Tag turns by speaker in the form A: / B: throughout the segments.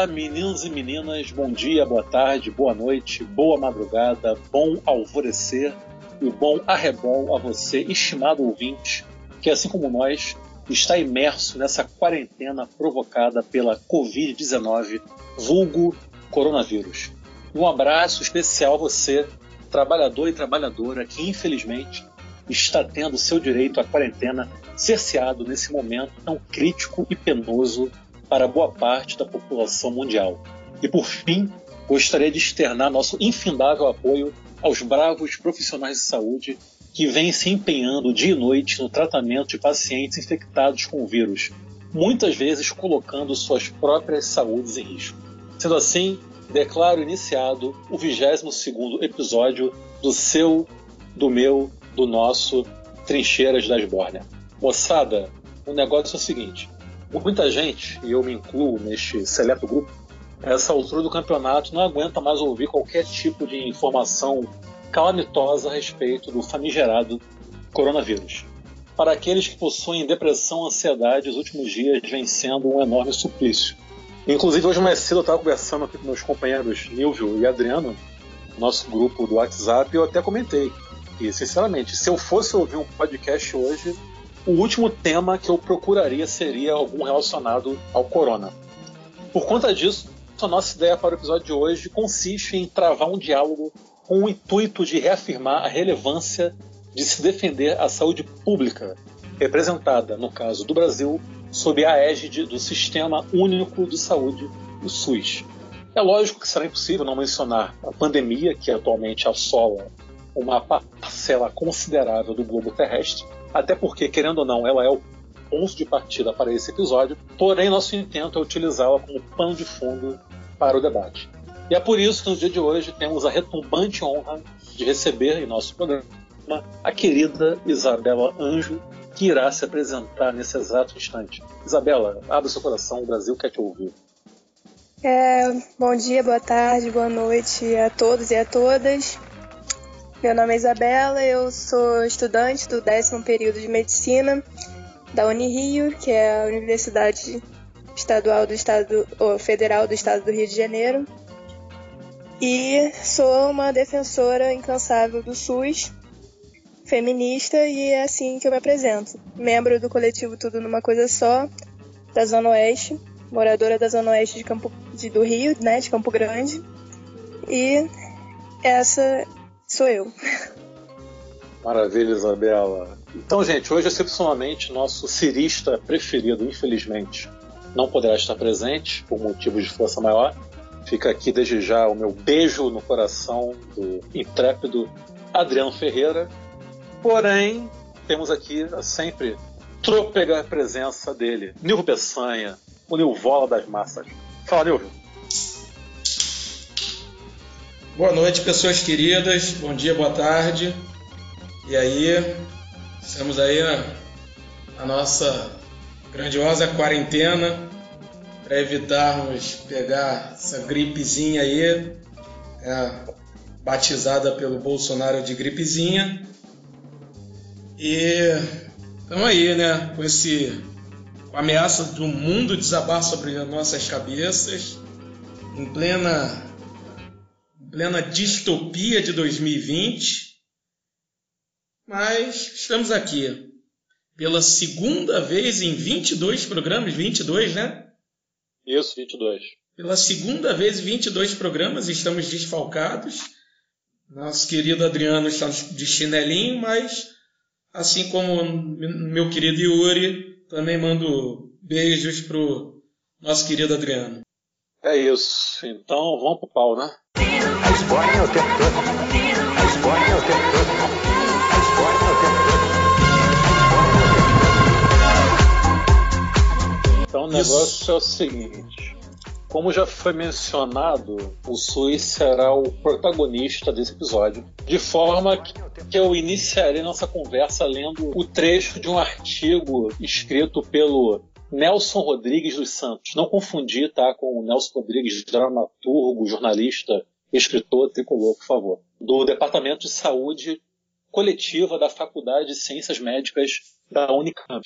A: Olá, meninos e meninas, bom dia, boa tarde, boa noite, boa madrugada, bom alvorecer e bom arrebol a você, estimado ouvinte, que assim como nós está imerso nessa quarentena provocada pela Covid-19, vulgo coronavírus. Um abraço especial a você, trabalhador e trabalhadora, que infelizmente está tendo seu direito à quarentena cerceado nesse momento tão crítico e penoso para boa parte da população mundial. E por fim, gostaria de externar nosso infindável apoio aos bravos profissionais de saúde que vêm se empenhando dia e noite no tratamento de pacientes infectados com o vírus, muitas vezes colocando suas próprias saúdes em risco. Sendo assim, declaro iniciado o 22º episódio do seu, do meu, do nosso Trincheiras da Esbórnia. Moçada, o negócio é o seguinte, muita gente, e eu me incluo neste seleto grupo, essa altura do campeonato não aguenta mais ouvir qualquer tipo de informação calamitosa a respeito do famigerado coronavírus. Para aqueles que possuem depressão, ansiedade, os últimos dias vem sendo um enorme suplício. Inclusive, hoje mais cedo eu estava conversando aqui com meus companheiros Nilvio e Adriano, nosso grupo do WhatsApp, e eu até comentei que, sinceramente, se eu fosse ouvir um podcast hoje, o último tema que eu procuraria seria algum relacionado ao corona. Por conta disso, a nossa ideia para o episódio de hoje consiste em travar um diálogo com o intuito de reafirmar a relevância de se defender a saúde pública, representada, no caso do Brasil, sob a égide do Sistema Único de Saúde, o SUS. É lógico que será impossível não mencionar a pandemia, que atualmente assola uma parcela considerável do globo terrestre, até porque, querendo ou não, ela é o ponto de partida para esse episódio, porém nosso intento é utilizá-la como pano de fundo para o debate. E é por isso que no dia de hoje temos a retumbante honra de receber em nosso programa a querida Isabela Anjo, que irá se apresentar nesse exato instante. Isabela, abre seu coração, o Brasil quer te ouvir.
B: É, bom dia, boa tarde, boa noite a todos e a todas. Meu nome é Isabela, eu sou estudante do décimo período de medicina da Unirio, que é a Universidade Estadual do Estado, ou Federal do Estado do Rio de Janeiro. E sou uma defensora incansável do SUS, feminista, e é assim que eu me apresento. Membro do coletivo Tudo Numa Coisa Só, da Zona Oeste, moradora da Zona Oeste de Campo, de, do Rio, né, de Campo Grande. E essa sou eu.
A: Maravilha, Isabela. Então, gente, hoje, excepcionalmente, nosso cirista preferido, infelizmente, não poderá estar presente por motivos de força maior. Fica aqui desde já o meu beijo no coração do intrépido Adriano Ferreira. Porém, temos aqui a sempre trôpega presença dele, Nilvio Peçanha, o Nilvola das Massas. Fala, Nilvio.
C: Boa noite, pessoas queridas. Bom dia, boa tarde. E aí, estamos aí a, a nossa grandiosa quarentena para evitarmos pegar essa gripezinha aí, é, batizada pelo Bolsonaro de gripezinha. E estamos aí, né, com esse com a ameaça do mundo desabar sobre as nossas cabeças, em plena plena distopia de 2020. Mas estamos aqui pela segunda vez em 22 programas, 22, né?
A: Isso, 22.
C: Pela segunda vez em 22 programas estamos desfalcados. Nosso querido Adriano está de chinelinho, mas assim como meu querido Yuri, também mando beijos pro nosso querido Adriano.
A: É isso. Então vamos pro pau, né?
D: A Esbórnia é o tempo todo. A Esbórnia é o tempo todo. A Esbórnia é o tempo
A: todo. Então o negócio Isso. é o seguinte. Como já foi mencionado, o SUS será o protagonista desse episódio, de forma que eu iniciarei nossa conversa lendo o trecho de um artigo escrito pelo Nelson Rodrigues dos Santos. Não confundir, tá, com o Nelson Rodrigues, dramaturgo, jornalista, escritor tricolor, por favor. Do Departamento de Saúde Coletiva da Faculdade de Ciências Médicas da Unicamp.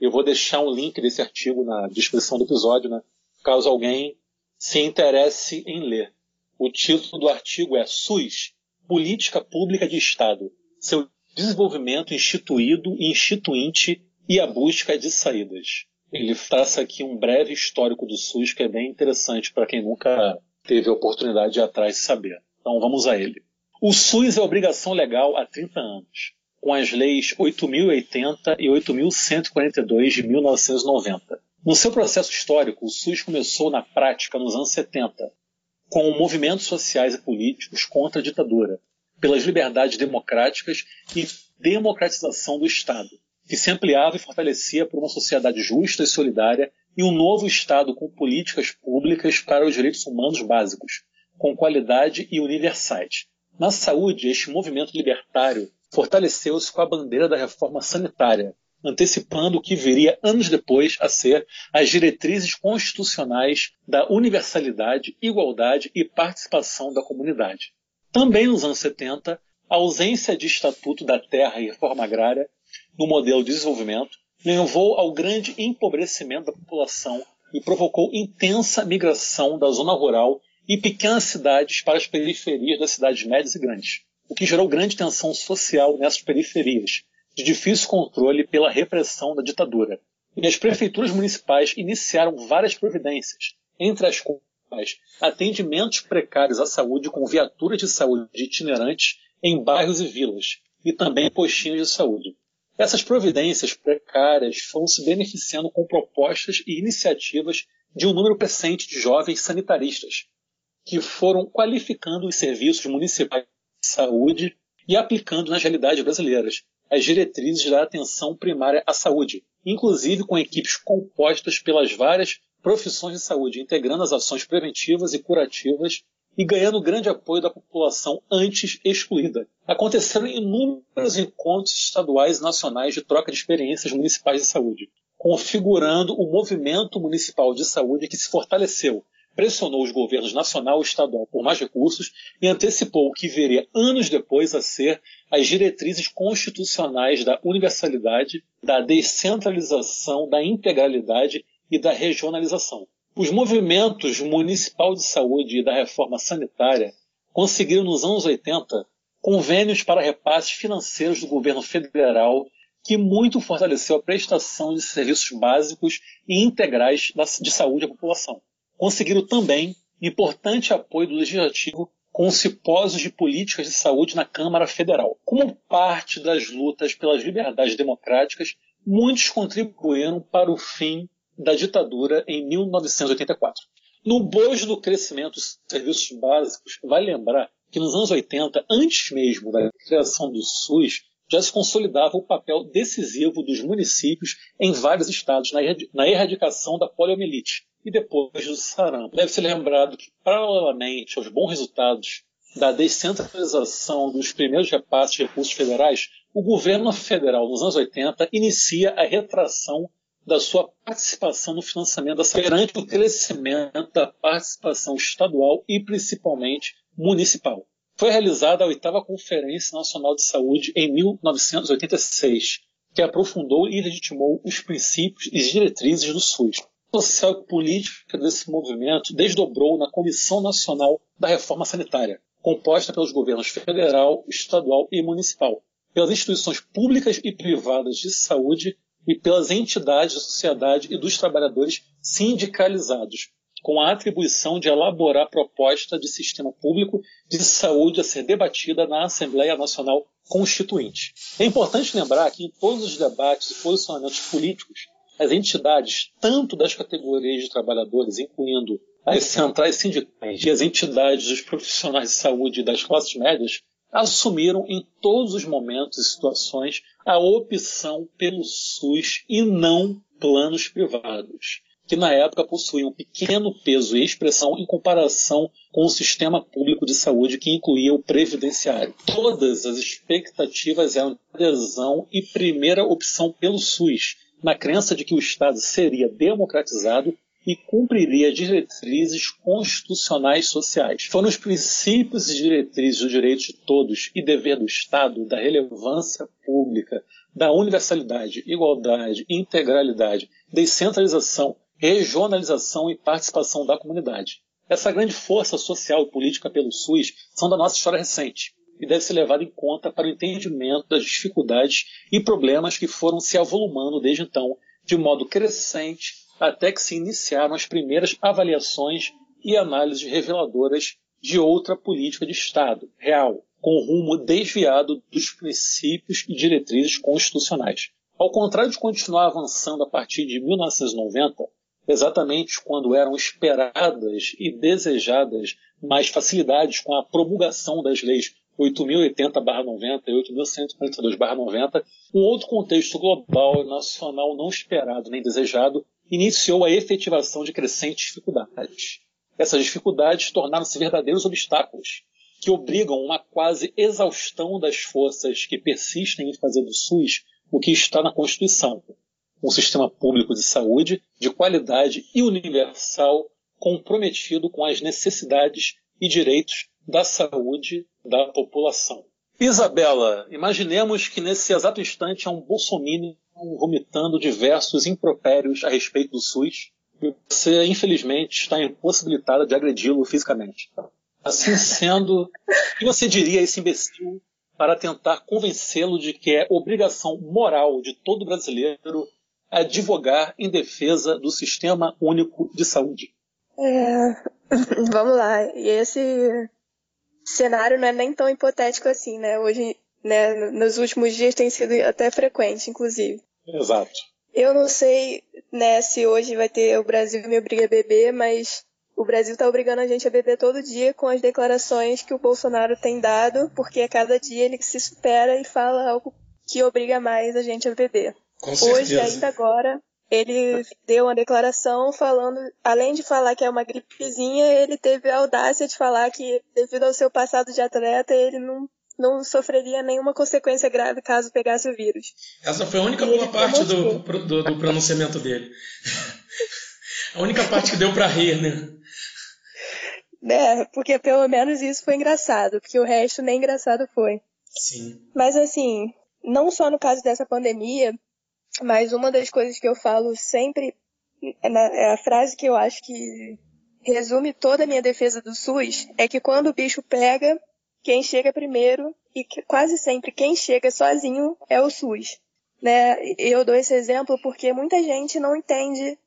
A: Eu vou deixar um link desse artigo na descrição do episódio, né? Caso alguém se interesse em ler. O título do artigo é SUS Política Pública de Estado, seu desenvolvimento instituído e instituinte e a busca de saídas. Ele traça aqui um breve histórico do SUS que é bem interessante para quem nunca teve a oportunidade de ir atrás de saber. Então vamos a ele. O SUS é obrigação legal há 30 anos, com as leis 8.080 e 8.142 de 1990. No seu processo histórico, o SUS começou na prática nos anos 70, com movimentos sociais e políticos contra a ditadura, pelas liberdades democráticas e democratização do Estado, que se ampliava e fortalecia por uma sociedade justa e solidária e um novo Estado com políticas públicas para os direitos humanos básicos, com qualidade e universais. Na saúde, este movimento libertário fortaleceu-se com a bandeira da reforma sanitária, antecipando o que viria anos depois a ser as diretrizes constitucionais da universalidade, igualdade e participação da comunidade. Também nos anos 70, a ausência de estatuto da terra e reforma agrária no modelo de desenvolvimento levou ao grande empobrecimento da população e provocou intensa migração da zona rural e pequenas cidades para as periferias das cidades médias e grandes, o que gerou grande tensão social nessas periferias, de difícil controle pela repressão da ditadura. E as prefeituras municipais iniciaram várias providências, entre as quais atendimentos precários à saúde com viaturas de saúde itinerantes em bairros e vilas, e também postinhos de saúde. Essas providências precárias foram se beneficiando com propostas e iniciativas de um número crescente de jovens sanitaristas, que foram qualificando os serviços municipais de saúde e aplicando nas realidades brasileiras, as diretrizes da atenção primária à saúde, inclusive com equipes compostas pelas várias profissões de saúde, integrando as ações preventivas e curativas e ganhando grande apoio da população antes excluída. Aconteceram inúmeros encontros estaduais e nacionais de troca de experiências municipais de saúde, configurando o movimento municipal de saúde que se fortaleceu, pressionou os governos nacional e estadual por mais recursos e antecipou o que viria anos depois a ser as diretrizes constitucionais da universalidade, da descentralização, da integralidade e da regionalização. Os movimentos municipal de saúde e da reforma sanitária conseguiram nos anos 80 convênios para repasses financeiros do governo federal que muito fortaleceu a prestação de serviços básicos e integrais de saúde à população conseguiram também importante apoio do Legislativo com simpósios de políticas de saúde na Câmara Federal. Como parte das lutas pelas liberdades democráticas, muitos contribuíram para o fim da ditadura em 1984. No bojo do crescimento dos serviços básicos, vale lembrar que nos anos 80, antes mesmo da criação do SUS, já se consolidava o papel decisivo dos municípios em vários estados na erradicação da poliomielite, e depois do sarampo. Deve ser lembrado que, paralelamente aos bons resultados da descentralização dos primeiros repasses de recursos federais, o governo federal, nos anos 80, inicia a retração da sua participação no financiamento da perante o crescimento da participação estadual e principalmente municipal. Foi realizada a oitava Conferência Nacional de Saúde em 1986, que aprofundou e legitimou os princípios e diretrizes do SUS social e política desse movimento desdobrou na Comissão Nacional da Reforma Sanitária, composta pelos governos federal, estadual e municipal, pelas instituições públicas e privadas de saúde e pelas entidades da sociedade e dos trabalhadores sindicalizados, com a atribuição de elaborar proposta de sistema público de saúde a ser debatida na Assembleia Nacional Constituinte. É importante lembrar que em todos os debates e posicionamentos políticos as entidades, tanto das categorias de trabalhadores, incluindo as centrais sindicais e as entidades dos profissionais de saúde das classes médias, assumiram em todos os momentos e situações a opção pelo SUS e não planos privados, que na época possuíam pequeno peso e expressão em comparação com o sistema público de saúde que incluía o previdenciário. Todas as expectativas eram de adesão e primeira opção pelo SUS, na crença de que o Estado seria democratizado e cumpriria diretrizes constitucionais sociais. Foram os princípios e diretrizes do direito de todos e dever do Estado, da relevância pública, da universalidade, igualdade, integralidade, descentralização, regionalização e participação da comunidade. Essa grande força social e política pelo SUS são da nossa história recente e deve ser levado em conta para o entendimento das dificuldades e problemas que foram se avolumando desde então, de modo crescente, até que se iniciaram as primeiras avaliações e análises reveladoras de outra política de Estado real, com rumo desviado dos princípios e diretrizes constitucionais. Ao contrário de continuar avançando a partir de 1990, exatamente quando eram esperadas e desejadas mais facilidades com a promulgação das leis 8.080-90 e 8.142-90, um outro contexto global e nacional não esperado nem desejado iniciou a efetivação de crescentes dificuldades. Essas dificuldades tornaram-se verdadeiros obstáculos que obrigam uma quase exaustão das forças que persistem em fazer do SUS o que está na Constituição, um sistema público de saúde de qualidade e universal comprometido com as necessidades e direitos da saúde da população. Isabela, imaginemos que nesse exato instante há um bolsominion vomitando diversos impropérios a respeito do SUS e você, infelizmente, está impossibilitada de agredi-lo fisicamente. Assim sendo, o que você diria a esse imbecil para tentar convencê-lo de que é obrigação moral de todo brasileiro advogar em defesa do Sistema Único de Saúde?
B: É, vamos lá. E esse cenário não é nem tão hipotético assim, né? Hoje, né, nos últimos dias tem sido até frequente, inclusive.
A: Exato.
B: Eu não sei, né, se hoje vai ter o Brasil me obriga a beber, mas o Brasil está obrigando a gente a beber todo dia com as declarações que o Bolsonaro tem dado, porque a cada dia ele se supera e fala algo que obriga mais a gente a beber.
C: Com
B: Hoje,
C: certeza.
B: ainda agora, ele deu uma declaração falando, além de falar que é uma gripezinha, ele teve a audácia de falar que, devido ao seu passado de atleta, ele não, não sofreria nenhuma consequência grave caso pegasse o vírus.
C: Essa foi a única
B: E
C: boa parte do, do, do pronunciamento dele. A única parte que deu pra rir, né?
B: É, porque pelo menos isso foi engraçado, porque o resto nem engraçado foi.
C: Sim.
B: Mas assim, não só no caso dessa pandemia, mas uma das coisas que eu falo sempre, é é a frase que eu acho que resume toda a minha defesa do SUS, é que quando o bicho pega, quem chega primeiro, e quase sempre quem chega sozinho é o SUS. Né? Eu dou esse exemplo porque muita gente não entende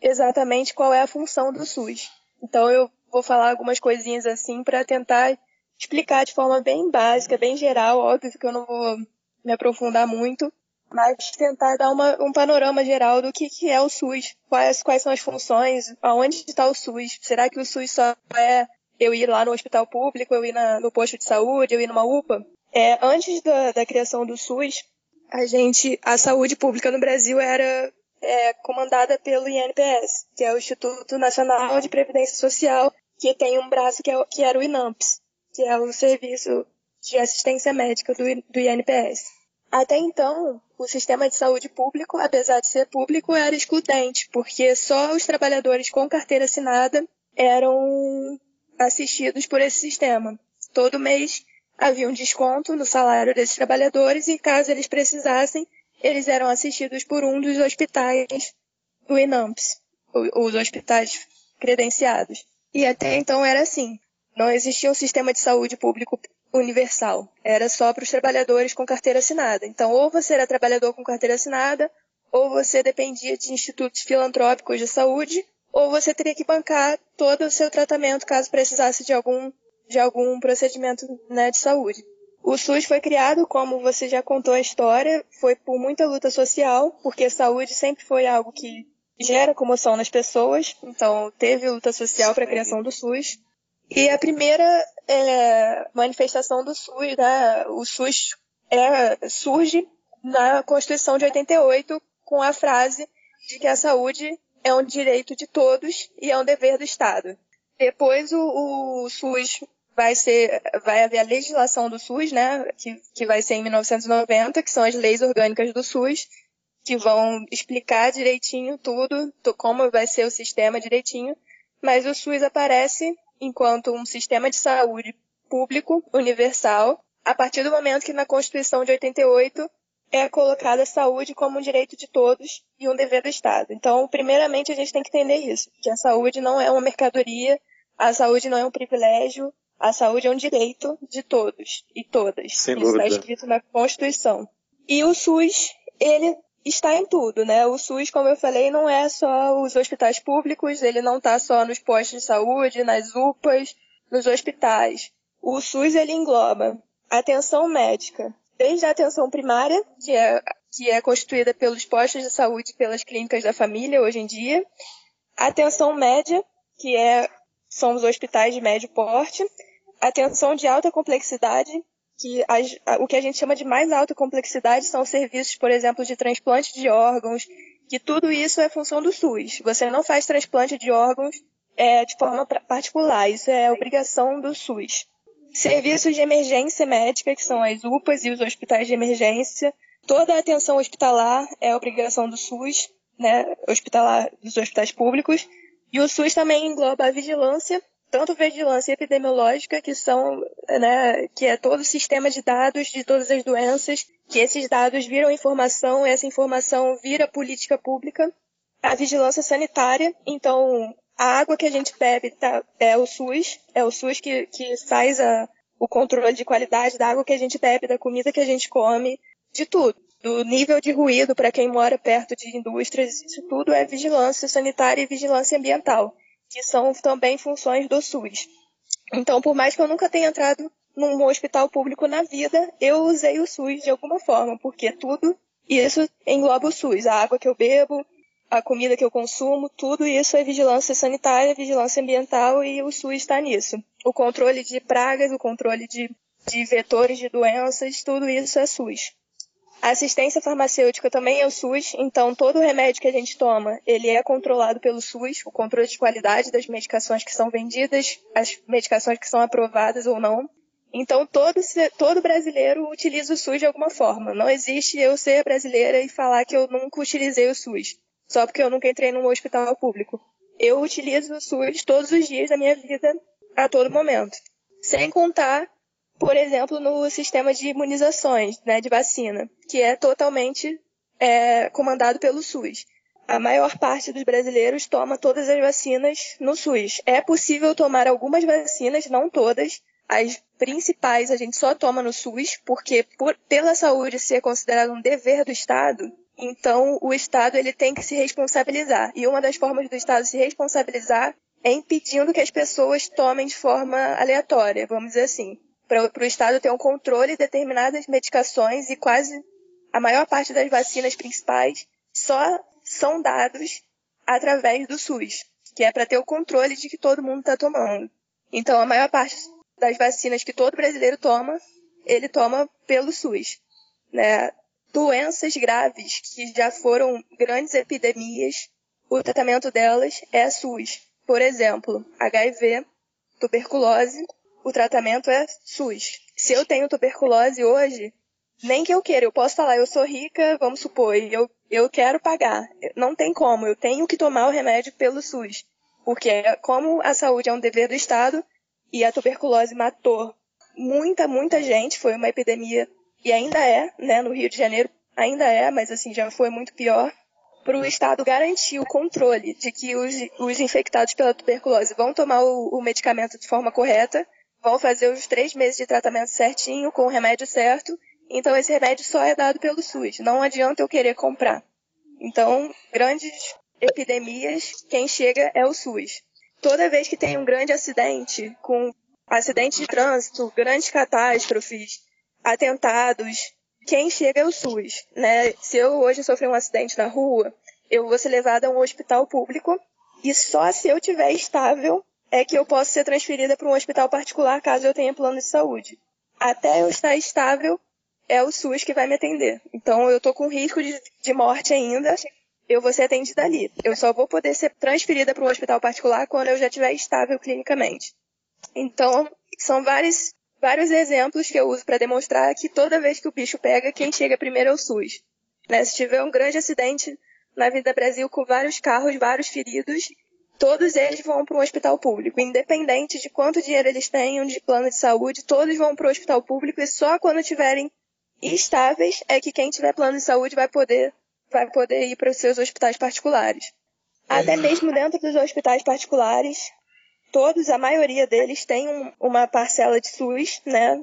B: exatamente qual é a função do SUS. Então eu vou falar algumas coisinhas assim para tentar explicar de forma bem básica, bem geral, óbvio que eu não vou me aprofundar muito, mas tentar dar uma, um panorama geral do que, que é o SUS, quais, quais são as funções, aonde está o SUS, será que o SUS só é eu ir lá no hospital público, eu ir na, no posto de saúde, eu ir numa UPA? É, antes da, da criação do SUS, a gente, a saúde pública no Brasil era é, comandada pelo INPS, que é o Instituto Nacional de Previdência Social, que tem um braço que, é, que era o INAMPS, que é o Serviço de Assistência Médica do, do INPS. Até então, o sistema de saúde público, apesar de ser público, era excludente, porque só os trabalhadores com carteira assinada eram assistidos por esse sistema. Todo mês havia um desconto no salário desses trabalhadores e, caso eles precisassem, eles eram assistidos por um dos hospitais do INAMPS, os hospitais credenciados. E até então era assim. Não existia um sistema de saúde público universal. Era só para os trabalhadores com carteira assinada. Então, ou você era trabalhador com carteira assinada, ou você dependia de institutos filantrópicos de saúde, ou você teria que bancar todo o seu tratamento caso precisasse de algum, de algum procedimento né, de saúde. O SUS foi criado, como você já contou a história, foi por muita luta social, porque saúde sempre foi algo que gera comoção nas pessoas, então teve luta social para a criação do SUS. E a primeira é, manifestação do SUS, né, o SUS é, surge na Constituição de 88 com a frase de que a saúde é um direito de todos e é um dever do Estado. Depois o, o SUS vai ser, vai haver a legislação do SUS, né, que, que vai ser em 1990, que são as leis orgânicas do SUS, que vão explicar direitinho tudo, do- como vai ser o sistema direitinho, mas o SUS aparece enquanto um sistema de saúde público, universal, a partir do momento que na Constituição de 88 é colocada a saúde como um direito de todos e um dever do Estado. Então, primeiramente, a gente tem que entender isso, que a saúde não é uma mercadoria, A saúde não é um privilégio, a saúde é um direito de todos e todas.
A: Sem
B: Isso está escrito na Constituição. E o SUS, ele está em tudo, né? O SUS, como eu falei, não é só os hospitais públicos, ele não está só nos postos de saúde, nas UPAs, nos hospitais. O SUS, ele engloba atenção médica, desde a atenção primária, que é, que é constituída pelos postos de saúde e pelas clínicas da família hoje em dia, atenção média, que é, são os hospitais de médio porte, atenção de alta complexidade, que o que a gente chama de mais alta complexidade são serviços, por exemplo, de transplante de órgãos, que tudo isso é função do SUS. Você não faz transplante de órgãos é, de forma particular, isso é obrigação do SUS. Serviços de emergência médica, que são as UPAs e os hospitais de emergência. Toda a atenção hospitalar é obrigação do SUS, né, hospitalar dos hospitais públicos. E o SUS também engloba a vigilância, tanto vigilância epidemiológica, que são, né, que é todo o sistema de dados de todas as doenças, que esses dados viram informação, essa informação vira política pública. A vigilância sanitária, então a água que a gente bebe tá, é o SUS, é o SUS que, que faz a, o controle de qualidade da água que a gente bebe, da comida que a gente come, de tudo. Do nível de ruído para quem mora perto de indústrias, isso tudo é vigilância sanitária e vigilância ambiental, que são também funções do SUS. Então, por mais que eu nunca tenha entrado num hospital público na vida, eu usei o SUS de alguma forma, porque tudo isso engloba o SUS. A água que eu bebo, a comida que eu consumo, tudo isso é vigilância sanitária, vigilância ambiental e o SUS está nisso. O controle de pragas, o controle de, de vetores de doenças, tudo isso é SUS. A assistência farmacêutica também é o SUS, então todo remédio que a gente toma, ele é controlado pelo SUS, o controle de qualidade das medicações que são vendidas, as medicações que são aprovadas ou não. Então todo, todo brasileiro utiliza o SUS de alguma forma. Não existe eu ser brasileira e falar que eu nunca utilizei o SUS, só porque eu nunca entrei num hospital público. Eu utilizo o SUS todos os dias da minha vida, a todo momento. Sem contar por exemplo, no sistema de imunizações, né, de vacina, que é totalmente é, comandado pelo SUS. A maior parte dos brasileiros toma todas as vacinas no SUS. É possível tomar algumas vacinas, não todas. As principais a gente só toma no SUS, porque por, pela saúde ser considerado um dever do Estado, então o Estado ele tem que se responsabilizar. E uma das formas do Estado se responsabilizar é impedindo que as pessoas tomem de forma aleatória, vamos dizer assim para o Estado ter um controle de determinadas medicações e quase a maior parte das vacinas principais só são dados através do SUS, que é para ter o controle de que todo mundo está tomando. Então, a maior parte das vacinas que todo brasileiro toma, ele toma pelo SUS. Né? Doenças graves que já foram grandes epidemias, o tratamento delas é SUS. Por exemplo, HIV, tuberculose, o tratamento é SUS. Se eu tenho tuberculose hoje, nem que eu queira, eu posso falar, eu sou rica, vamos supor, e eu, eu quero pagar. Não tem como, eu tenho que tomar o remédio pelo SUS. Porque como a saúde é um dever do Estado e a tuberculose matou muita, muita gente, foi uma epidemia e ainda é, né, no Rio de Janeiro ainda é, mas assim já foi muito pior, para o Estado garantir o controle de que os, os infectados pela tuberculose vão tomar o, o medicamento de forma correta, vão fazer os três meses de tratamento certinho, com o remédio certo. Então, esse remédio só é dado pelo SUS. Não adianta eu querer comprar. Então, grandes epidemias, quem chega é o SUS. Toda vez que tem um grande acidente, com acidente de trânsito, grandes catástrofes, atentados, quem chega é o SUS. Né? Se eu hoje sofrer um acidente na rua, eu vou ser levada a um hospital público e só se eu tiver estável é que eu posso ser transferida para um hospital particular caso eu tenha plano de saúde. Até eu estar estável, é o SUS que vai me atender. Então eu tô com risco de, de morte ainda, eu vou ser atendida ali. Eu só vou poder ser transferida para um hospital particular quando eu já estiver estável clinicamente. Então, são vários, vários exemplos que eu uso para demonstrar que toda vez que o bicho pega, quem chega primeiro é o SUS. Né? Se tiver um grande acidente na Vida Brasil com vários carros, vários feridos, todos eles vão para um hospital público, independente de quanto dinheiro eles tenham de plano de saúde, todos vão para o hospital público e só quando tiverem estáveis é que quem tiver plano de saúde vai poder vai poder ir para os seus hospitais particulares. Até mesmo dentro dos hospitais particulares, todos, a maioria deles tem um, uma parcela de SUS, né?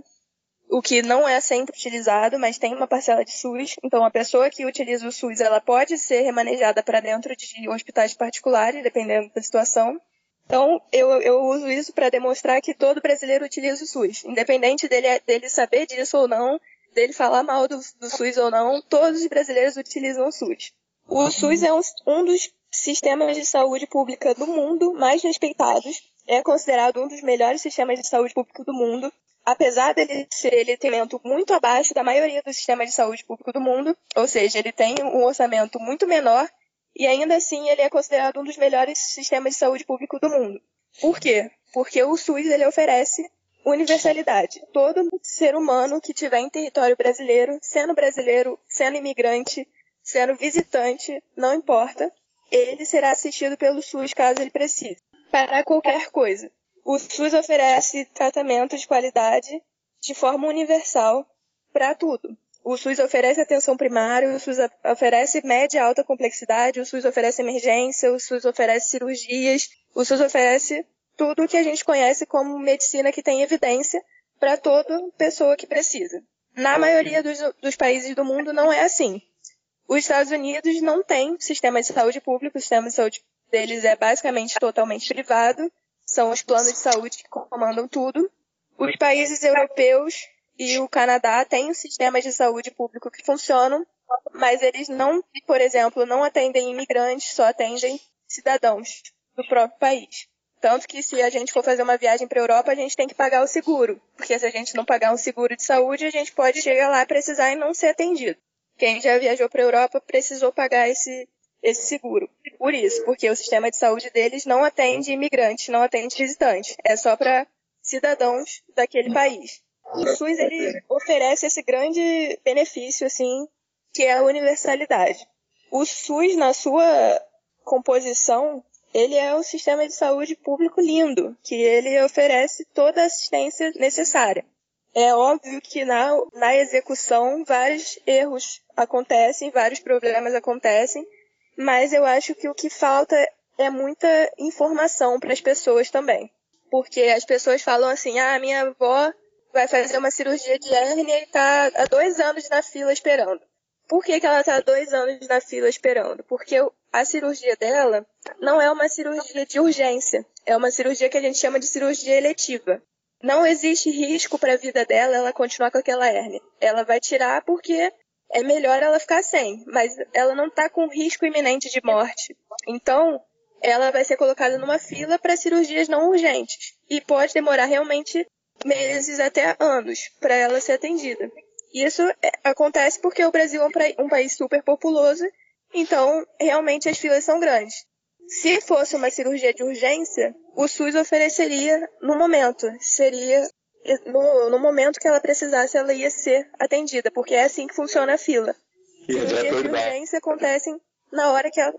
B: O que não é sempre utilizado, mas tem uma parcela de SUS. Então, a pessoa que utiliza o SUS, ela pode ser remanejada para dentro de hospitais particulares, dependendo da situação. Então, eu, eu uso isso para demonstrar que todo brasileiro utiliza o SUS. Independente dele, dele saber disso ou não, dele falar mal do, do SUS ou não, todos os brasileiros utilizam o SUS. O SUS é um, um dos sistemas de saúde pública do mundo mais respeitados. É considerado um dos melhores sistemas de saúde público do mundo. Apesar dele ser ele tem muito abaixo da maioria dos sistemas de saúde público do mundo, ou seja, ele tem um orçamento muito menor e ainda assim ele é considerado um dos melhores sistemas de saúde público do mundo. Por quê? Porque o SUS ele oferece universalidade. Todo ser humano que tiver em território brasileiro, sendo brasileiro, sendo imigrante, sendo visitante, não importa, ele será assistido pelo SUS caso ele precise, para qualquer coisa. O SUS oferece tratamento de qualidade de forma universal para tudo. O SUS oferece atenção primária, o SUS oferece média e alta complexidade, o SUS oferece emergência, o SUS oferece cirurgias, o SUS oferece tudo o que a gente conhece como medicina que tem evidência para toda pessoa que precisa. Na maioria dos, dos, países do mundo não é assim. Os Estados Unidos não têm sistema de saúde público, o sistema de saúde deles é basicamente totalmente privado, são os planos de saúde que comandam tudo. Os países europeus e o Canadá têm sistemas de saúde público que funcionam, mas eles não, por exemplo, não atendem imigrantes, só atendem cidadãos do próprio país. Tanto que se a gente for fazer uma viagem para a Europa, a gente tem que pagar o seguro. Porque se a gente não pagar um seguro de saúde, a gente pode chegar lá, precisar e não ser atendido. Quem já viajou para a Europa precisou pagar esse, esse seguro. Por isso, porque o sistema de saúde deles não atende imigrantes, não atende visitantes. É só para cidadãos daquele país. O SUS ele oferece esse grande benefício, assim, que é a universalidade. O SUS, na sua composição, ele é um sistema de saúde público lindo, que ele oferece toda a assistência necessária. É óbvio que na, na execução vários erros acontecem, vários problemas acontecem, mas eu acho que o que falta é muita informação para as pessoas também. Porque as pessoas falam assim, ah, minha avó vai fazer uma cirurgia de hérnia e está há dois anos na fila esperando. Por que, que ela está dois anos na fila esperando? Porque a cirurgia dela não é uma cirurgia de urgência, é uma cirurgia que a gente chama de cirurgia eletiva. Não existe risco para a vida dela ela continuar com aquela hérnia. Ela vai tirar porque é melhor ela ficar sem, mas ela não está com risco iminente de morte. Então, ela vai ser colocada numa fila para cirurgias não urgentes e pode demorar realmente meses até anos para ela ser atendida. Isso é, acontece porque o Brasil é um país super populoso, então realmente as filas são grandes. Se fosse uma cirurgia de urgência, o SUS ofereceria no momento, seria no, no momento que ela precisasse, ela ia ser atendida, porque é assim que funciona a fila. Cirurgias de urgência acontecem na hora que ela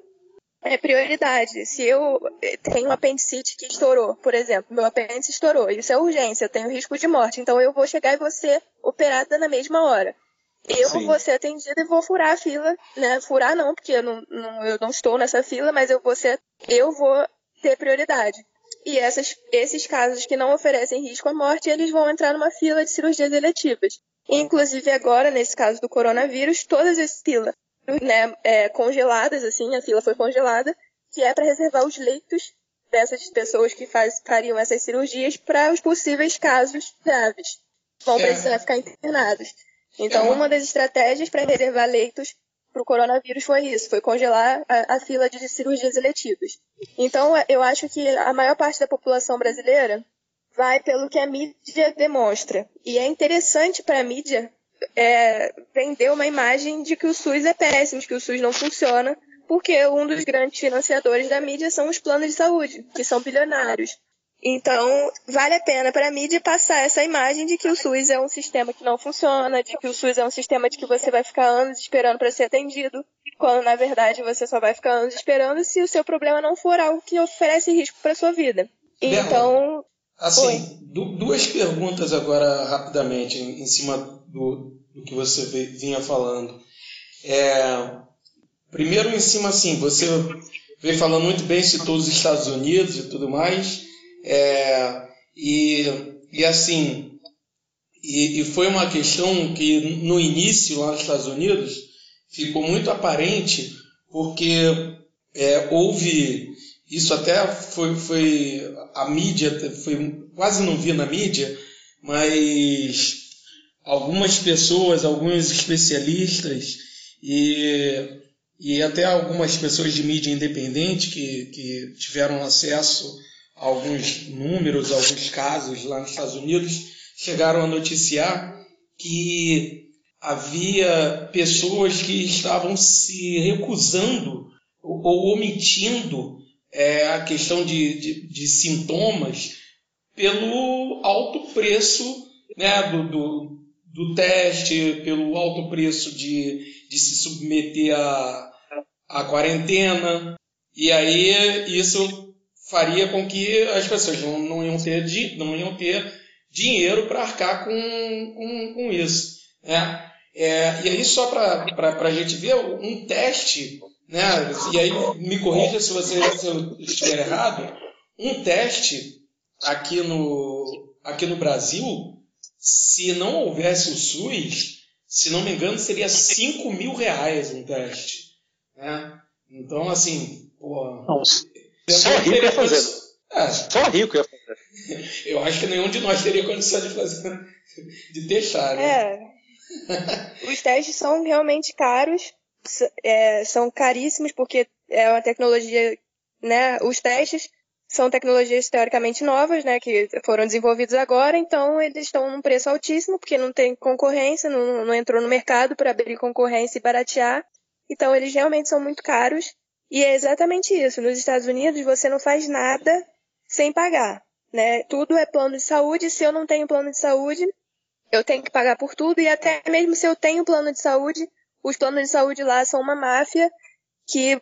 B: é prioridade. Se eu eh, tenho um apendicite que estourou, por exemplo, meu apêndice estourou, isso é urgência, eu tenho risco de morte, então eu vou chegar e vou ser operada na mesma hora. Eu Sim. vou ser atendida e vou furar a fila, né? Furar não, porque eu não, não, eu não estou nessa fila, mas eu vou ser, eu vou ter prioridade. E essas, esses casos que não oferecem risco à morte, eles vão entrar numa fila de cirurgias eletivas. Inclusive agora, nesse caso do coronavírus, todas as filas né, é, congeladas, assim, a fila foi congelada, que é para reservar os leitos dessas pessoas que faz, fariam essas cirurgias para os possíveis casos graves. Vão é. precisar ficar internados. Então, é uma das estratégias para reservar leitos para o coronavírus foi isso, foi congelar a, a, fila de cirurgias eletivas. Então, eu acho que a maior parte da população brasileira vai pelo que a mídia demonstra. E é interessante para a mídia é, vender uma imagem de que o SUS é péssimo, de que o SUS não funciona, porque um dos grandes financiadores da mídia são os planos de saúde, que são bilionários. Então, vale a pena para a mídia passar essa imagem de que o SUS é um sistema que não funciona, de que o SUS é um sistema de que você vai ficar anos esperando para ser atendido, quando na verdade você só vai ficar anos esperando se o seu problema não for algo que oferece risco para sua vida. Então,
C: assim, duas perguntas agora rapidamente em cima do, do que você vinha falando. É, primeiro, em cima, assim, você veio falando muito bem, citou os Estados Unidos e tudo mais. É, e, e assim, e, e foi uma questão que no início lá nos Estados Unidos ficou muito aparente porque é, houve isso até foi, foi a mídia foi quase não vi na mídia mas algumas pessoas alguns especialistas e, e até algumas pessoas de mídia independente que, que tiveram acesso alguns números alguns casos lá nos Estados Unidos chegaram a noticiar que havia pessoas que estavam se recusando ou omitindo é, a questão de, de, de, sintomas pelo alto preço né, do, do, do, teste, pelo alto preço de, de se submeter à, à quarentena. E aí isso faria com que as pessoas não, não, iam, ter, não iam ter dinheiro para arcar com, com, com isso. Né? É, e aí, só para a gente ver, um teste, né? e aí me corrija se, você, se eu estiver errado, um teste aqui no, aqui no Brasil, se não houvesse o SUS, se não me engano, seria 5 mil reais um teste. Né? Então, assim, pô.
A: Não, só rico ia fazer. É, só rico ia fazer.
C: Eu acho que nenhum de nós teria condição de fazer, de deixar, né?
B: É. Os testes são realmente caros, é, são caríssimos porque é uma tecnologia, né? Os testes são tecnologias teoricamente novas, né? Que foram desenvolvidos agora, então eles estão num preço altíssimo porque não tem concorrência, não, não entrou no mercado para abrir concorrência e baratear. Então eles realmente são muito caros. E é exatamente isso. Nos Estados Unidos você não faz nada sem pagar né? Tudo é plano de saúde. Se eu não tenho plano de saúde, eu tenho que pagar por tudo. E até mesmo se eu tenho plano de saúde, os planos de saúde lá são uma máfia que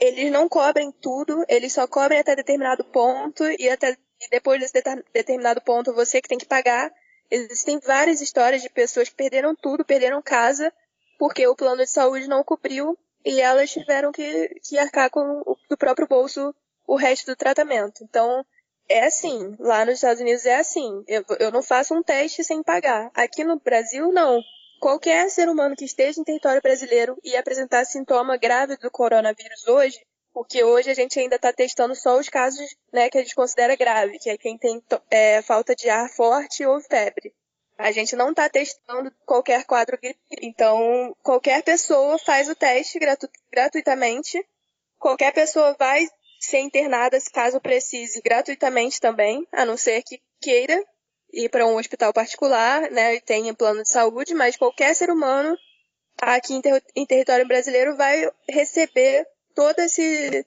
B: eles não cobrem tudo, eles só cobrem até determinado ponto e até e depois desse determinado ponto você que tem que pagar. Existem várias histórias de pessoas que perderam tudo, perderam casa, porque o plano de saúde não cobriu e elas tiveram que, que arcar com o, do próprio bolso o resto do tratamento. Então, é assim, lá nos Estados Unidos é assim. Eu, eu não faço um teste sem pagar. Aqui no Brasil, não. Qualquer ser humano que esteja em território brasileiro e apresentar sintoma grave do coronavírus hoje, porque hoje a gente ainda está testando só os casos né, que a gente considera grave, que é quem tem é, falta de ar forte ou febre. A gente não está testando qualquer quadro. Então, qualquer pessoa faz o teste gratu gratuitamente. Qualquer pessoa vai ser internada, caso precise, gratuitamente também, a não ser que queira ir para um hospital particular, né, e tenha plano de saúde, mas qualquer ser humano aqui em, ter em território brasileiro vai receber todos esse,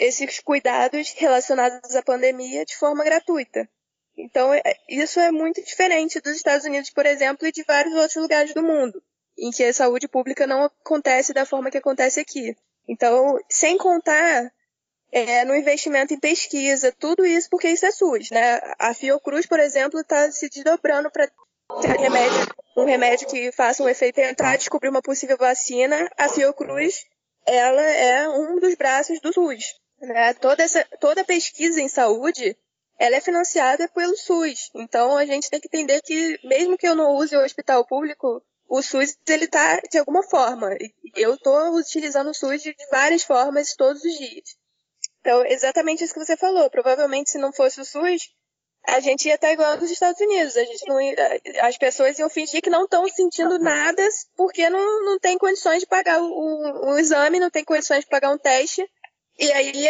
B: esses cuidados relacionados à pandemia de forma gratuita. Então, é, isso é muito diferente dos Estados Unidos, por exemplo, e de vários outros lugares do mundo, em que a saúde pública não acontece da forma que acontece aqui. Então, sem contar é, no investimento em pesquisa, tudo isso porque isso é SUS, né? A Fiocruz, por exemplo, está se desdobrando para ter remédio, um remédio que faça um efeito entrar, descobrir uma possível vacina. A Fiocruz, ela é um dos braços do SUS. Né? Toda, essa, toda pesquisa em saúde, ela é financiada pelo SUS. Então, a gente tem que entender que, mesmo que eu não use o hospital público, o SUS, ele está de alguma forma. Eu estou utilizando o SUS de várias formas todos os dias. Então, exatamente isso que você falou. Provavelmente, se não fosse o SUS, a gente ia estar igual nos Estados Unidos. A gente não ia, as pessoas iam fingir que não estão sentindo nada porque não, não tem condições de pagar o, o, o exame, não tem condições de pagar um teste. E aí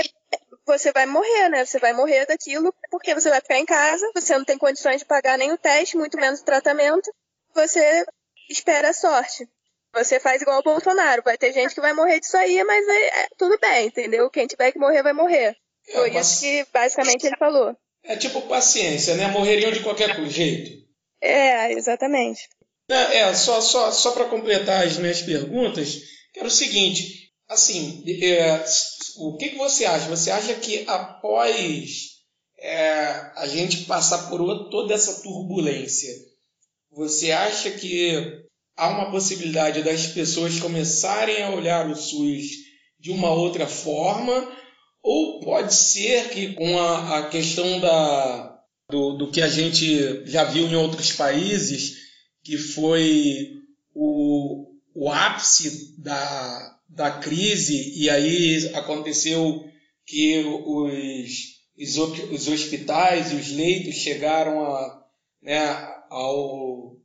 B: você vai morrer, né? Você vai morrer daquilo porque você vai ficar em casa, você não tem condições de pagar nem o teste, muito menos o tratamento. Você espera a sorte. Você faz igual o Bolsonaro. Vai ter gente que vai morrer disso aí, mas é, é tudo bem, entendeu? Quem tiver que morrer, vai morrer. É, Foi isso que basicamente ele falou.
C: É tipo paciência, né? Morreriam de qualquer jeito.
B: É, exatamente.
C: É, é só, só, só para completar as minhas perguntas, quero o seguinte: assim, é, o que, que você acha? Você acha que após é, a gente passar por toda essa turbulência, você acha que há uma possibilidade das pessoas começarem a olhar o SUS de uma outra forma Ou pode ser que com a, a questão da, do, do que a gente já viu em outros países, que foi o, o ápice da, da crise, e aí aconteceu que os, os hospitais e os leitos chegaram a, né, ao,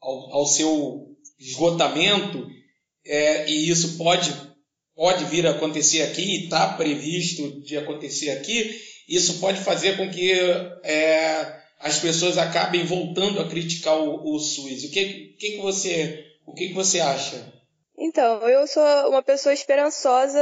C: ao, ao seu esgotamento, é, e isso pode, pode vir a acontecer aqui, está previsto de acontecer aqui, isso pode fazer com que é, as pessoas acabem voltando a criticar o, o SUS. O que, que, que você o que, que você acha?
B: Então, eu sou uma pessoa esperançosa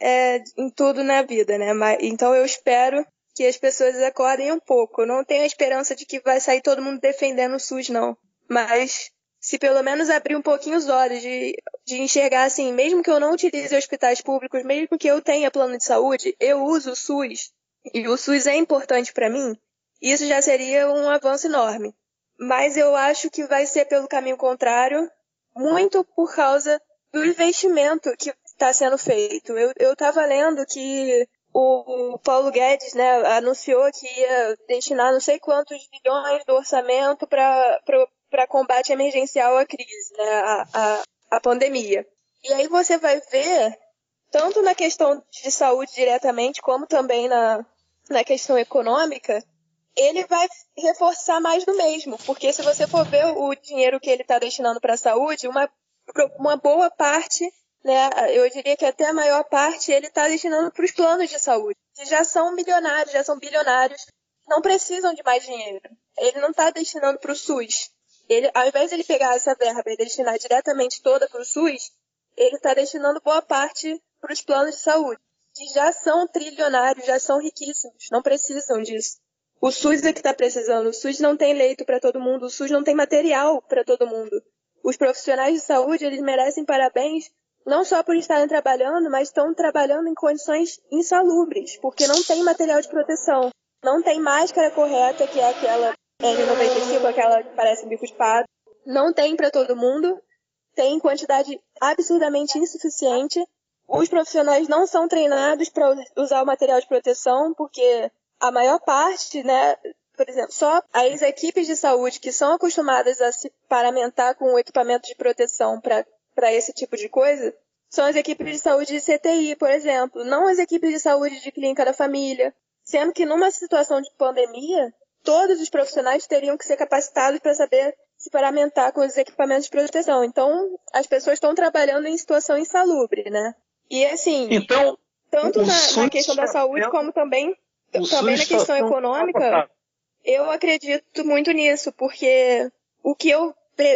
B: é, em tudo na vida, né? Mas, então eu espero que as pessoas acordem um pouco. Eu não tenho a esperança de que vai sair todo mundo defendendo o SUS, não. Mas se pelo menos abrir um pouquinho os olhos de, de enxergar assim, mesmo que eu não utilize hospitais públicos, mesmo que eu tenha plano de saúde, eu uso o SUS e o SUS é importante para mim, isso já seria um avanço enorme. Mas eu acho que vai ser pelo caminho contrário, muito por causa do investimento que está sendo feito. Eu estava lendo que o Paulo Guedes né, anunciou que ia destinar não sei quantos bilhões do orçamento para combate emergencial à crise, né, à, à, à pandemia. E aí você vai ver, tanto na questão de saúde diretamente, como também na, na questão econômica, ele vai reforçar mais do mesmo, porque se você for ver o dinheiro que ele está destinando para a saúde, uma, uma boa parte, né, eu diria que até a maior parte, ele está destinando para os planos de saúde, que já são milionários, já são bilionários, não precisam de mais dinheiro. Ele não está destinando para o SUS. Ele, ao invés de ele pegar essa verba e destinar diretamente toda para o SUS, ele está destinando boa parte para os planos de saúde, que já são trilionários, já são riquíssimos, não precisam disso. O SUS é que está precisando. O SUS não tem leito para todo mundo. O SUS não tem material para todo mundo. Os profissionais de saúde, eles merecem parabéns não só por estarem trabalhando, mas estão trabalhando em condições insalubres, porque não tem material de proteção. Não tem máscara correta, que é aquela N95, aquela que parece um bico de pato. Não tem para todo mundo. Tem quantidade absurdamente insuficiente. Os profissionais não são treinados para usar o material de proteção, porque a maior parte, né, por exemplo, só as equipes de saúde que são acostumadas a se paramentar com o equipamento de proteção para esse tipo de coisa, são as equipes de saúde de CTI, por exemplo, não as equipes de saúde de clínica da família. Sendo que numa situação de pandemia, todos os profissionais teriam que ser capacitados para saber se paramentar com os equipamentos de proteção. Então, as pessoas estão trabalhando em situação insalubre, né? E assim,
A: então,
B: tanto na, na questão da saúde como também também na questão econômica, eu acredito muito nisso, porque o que eu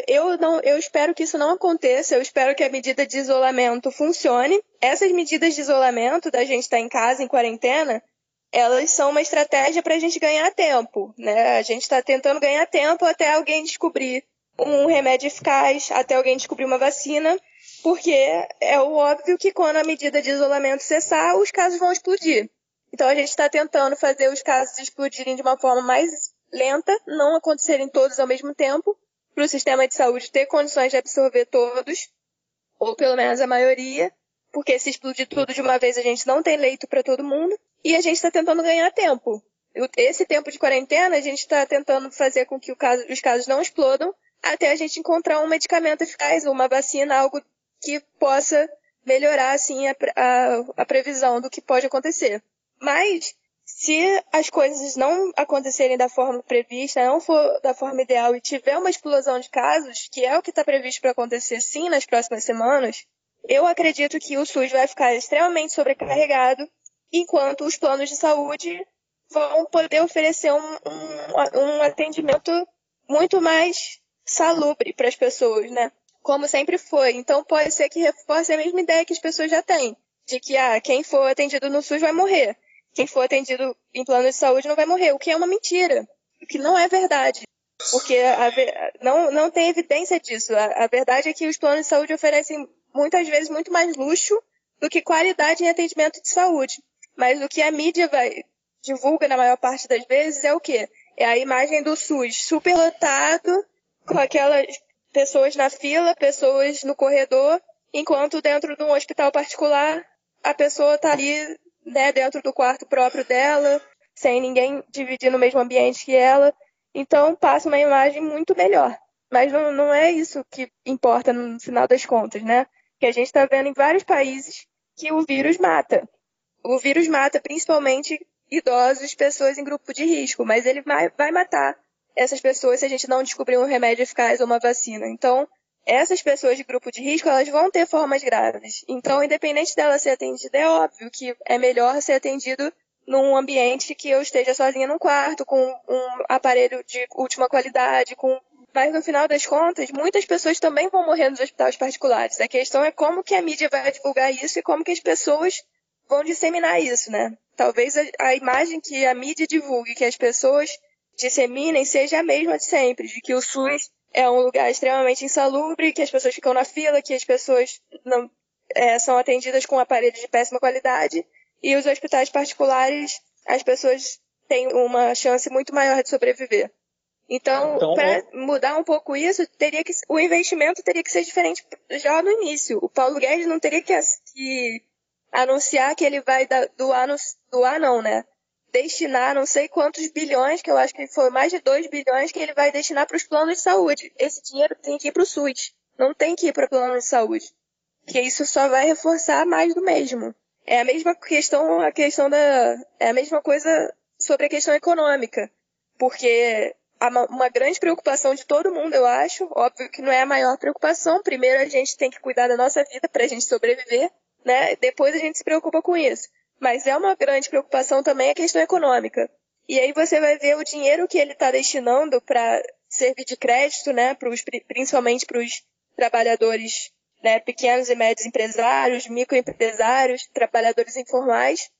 B: eu não eu espero que isso não aconteça, eu espero que a medida de isolamento funcione. Essas medidas de isolamento da gente estar tá em casa em quarentena, elas são uma estratégia para a gente ganhar tempo, né? A gente está tentando ganhar tempo até alguém descobrir um remédio eficaz, até alguém descobrir uma vacina, porque é óbvio que quando a medida de isolamento cessar, os casos vão explodir. Então a gente está tentando fazer os casos explodirem de uma forma mais lenta, não acontecerem todos ao mesmo tempo, para o sistema de saúde ter condições de absorver todos, ou pelo menos a maioria, porque se explodir tudo de uma vez a gente não tem leito para todo mundo, e a gente está tentando ganhar tempo. Esse tempo de quarentena a gente está tentando fazer com que caso, os casos não explodam até a gente encontrar um medicamento eficaz, uma vacina, algo que possa melhorar assim a, a, a previsão do que pode acontecer. Mas, se as coisas não acontecerem da forma prevista, não for da forma ideal e tiver uma explosão de casos, que é o que está previsto para acontecer sim nas próximas semanas, eu acredito que o SUS vai ficar extremamente sobrecarregado, enquanto os planos de saúde vão poder oferecer um, um, um atendimento muito mais salubre para as pessoas, né? Como sempre foi. Então pode ser que reforce a mesma ideia que as pessoas já têm, de que ah, quem for atendido no SUS vai morrer quem for atendido em plano de saúde não vai morrer, o que é uma mentira, o que não é verdade. Porque a, não, não tem evidência disso. A, a verdade é que os planos de saúde oferecem muitas vezes muito mais luxo do que qualidade em atendimento de saúde. Mas o que a mídia vai, divulga na maior parte das vezes é o quê? É a imagem do SUS superlotado, com aquelas pessoas na fila, pessoas no corredor, enquanto dentro de um hospital particular a pessoa está ali né, dentro do quarto próprio dela, sem ninguém dividir no mesmo ambiente que ela. Então passa uma imagem muito melhor. Mas não, não é isso que importa no final das contas, né? Que a gente está vendo em vários países que o vírus mata. O vírus mata principalmente idosos, pessoas em grupo de risco, mas ele vai, vai matar essas pessoas se a gente não descobrir um remédio eficaz ou uma vacina. Então, essas pessoas de grupo de risco, elas vão ter formas graves. Então, independente dela ser atendida, é óbvio que é melhor ser atendido num ambiente que eu esteja sozinha num quarto, com um aparelho de última qualidade, com mas no final das contas, muitas pessoas também vão morrer nos hospitais particulares. A questão é como que a mídia vai divulgar isso e como que as pessoas vão disseminar isso, né? Talvez a, a imagem que a mídia divulgue, que as pessoas disseminem, seja a mesma de sempre, de que o SUS é um lugar extremamente insalubre, que as pessoas ficam na fila, que as pessoas não é, são atendidas com aparelhos de péssima qualidade, e os hospitais particulares, as pessoas têm uma chance muito maior de sobreviver. Então, então para mudar um pouco isso, teria que o investimento teria que ser diferente já no início. O Paulo Guedes não teria que, que anunciar que ele vai doar, no, doar não, né? Destinar não sei quantos bilhões, que eu acho que foi mais de 2 bilhões, que ele vai destinar para os planos de saúde. Esse dinheiro tem que ir para o SUS, não tem que ir para plano de saúde. Porque isso só vai reforçar mais do mesmo. É a mesma questão, a questão da. É a mesma coisa sobre a questão econômica. Porque uma grande preocupação de todo mundo, eu acho. Óbvio que não é a maior preocupação. Primeiro a gente tem que cuidar da nossa vida para a gente sobreviver, né? Depois a gente se preocupa com isso. Mas é uma grande preocupação também a questão econômica. E aí você vai ver o dinheiro que ele está destinando para servir de crédito, né, pros, principalmente para os trabalhadores né, pequenos e médios empresários, microempresários, trabalhadores informais.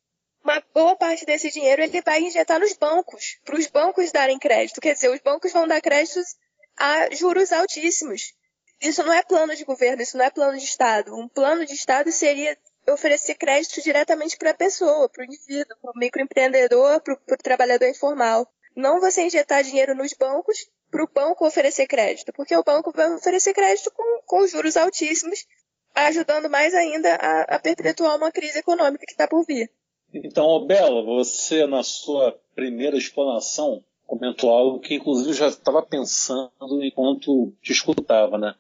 B: Uma boa parte desse dinheiro ele vai injetar nos bancos, para os bancos darem crédito. Quer dizer, os bancos vão dar créditos a juros altíssimos. Isso não é plano de governo, isso não é plano de Estado. Um plano de Estado seria oferecer crédito diretamente para a pessoa, para o indivíduo, para o microempreendedor, para o trabalhador informal. Não você injetar dinheiro nos bancos para o banco oferecer crédito, porque o banco vai oferecer crédito com, com juros altíssimos, ajudando mais ainda a, a perpetuar uma crise econômica que está por vir.
A: Então, Bela, você na sua primeira explanação comentou algo que inclusive eu já estava pensando enquanto te escutava, né?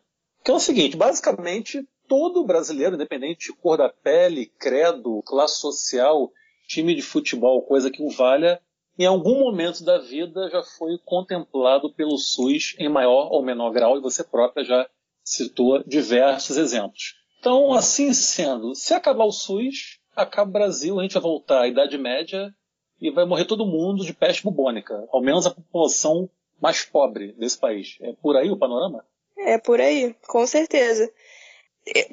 A: Que é o seguinte, basicamente todo brasileiro, independente de cor da pele, credo, classe social, time de futebol, coisa que o valha, em algum momento da vida já foi contemplado pelo SUS em maior ou menor grau, e você própria já citou diversos exemplos. Então, assim sendo, se acabar o SUS, acaba o Brasil, a gente vai voltar à Idade Média e vai morrer todo mundo de peste bubônica, ao menos a população mais pobre desse país. É por aí o panorama?
B: É por aí, com certeza.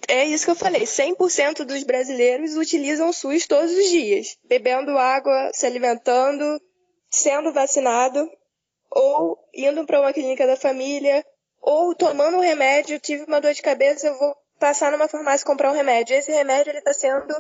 B: É isso que eu falei, 100% dos brasileiros utilizam o SUS todos os dias, bebendo água, se alimentando, sendo vacinado, ou indo para uma clínica da família, ou tomando um remédio, tive uma dor de cabeça, eu vou passar numa farmácia comprar um remédio. Esse remédio ele está sendo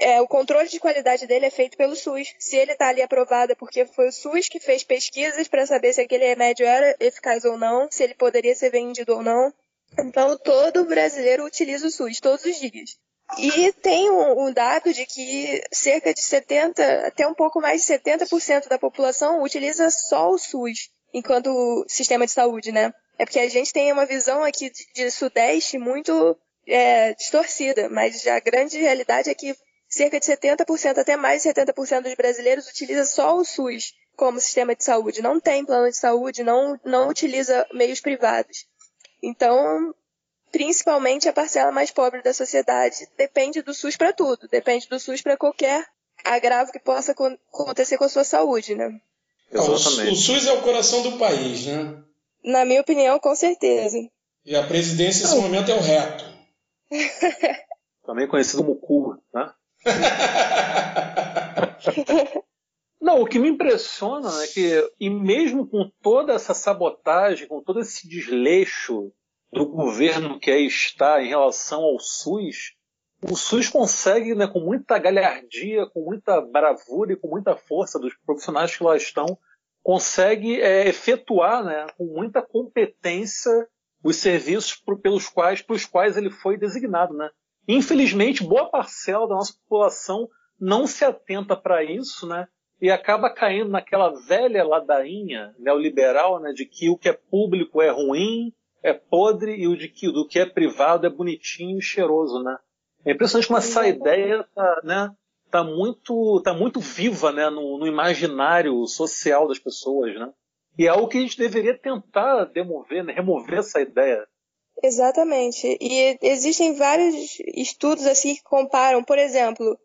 B: é, o controle de qualidade dele é feito pelo SUS. Se ele está ali aprovado é porque foi o SUS que fez pesquisas para saber se aquele remédio era eficaz ou não, se ele poderia ser vendido ou não. Então, todo brasileiro utiliza o SUS todos os dias. E tem um, um, dado de que cerca de 70, até um pouco mais de 70% da população utiliza só o SUS enquanto sistema de saúde, né? É porque a gente tem uma visão aqui de, de Sudeste muito é, distorcida, mas a grande realidade é que cerca de 70%, até mais de 70% dos brasileiros utiliza só o SUS como sistema de saúde. Não tem plano de saúde, não, não utiliza meios privados. Então, principalmente a parcela mais pobre da sociedade depende do SUS para tudo, depende do SUS para qualquer agravo que possa acontecer com a sua saúde, né?
C: Exatamente. O, o SUS é o coração do país, né?
B: Na minha opinião, com certeza.
C: E a presidência nesse momento é o reto.
A: Também conhecido como cu, né? Não, o que me impressiona é que, e mesmo com toda essa sabotagem, com todo esse desleixo do governo que aí está em relação ao SUS, o SUS consegue, né, com muita galhardia, com muita bravura e com muita força dos profissionais que lá estão, consegue é, efetuar, né, com muita competência, os serviços pelos quais, pelos quais ele foi designado, né? Infelizmente, boa parcela da nossa população não se atenta para isso, né? E acaba caindo naquela velha ladainha neoliberal, né, de que o que é público é ruim, é podre e o de que do que é privado é bonitinho e cheiroso, né? É impressionante como essa ideia tá, né, tá muito, tá muito viva, né, no, no imaginário social das pessoas, né? E é algo que a gente deveria tentar demover, né, remover essa ideia.
B: Exatamente. E existem vários estudos assim que comparam, por exemplo,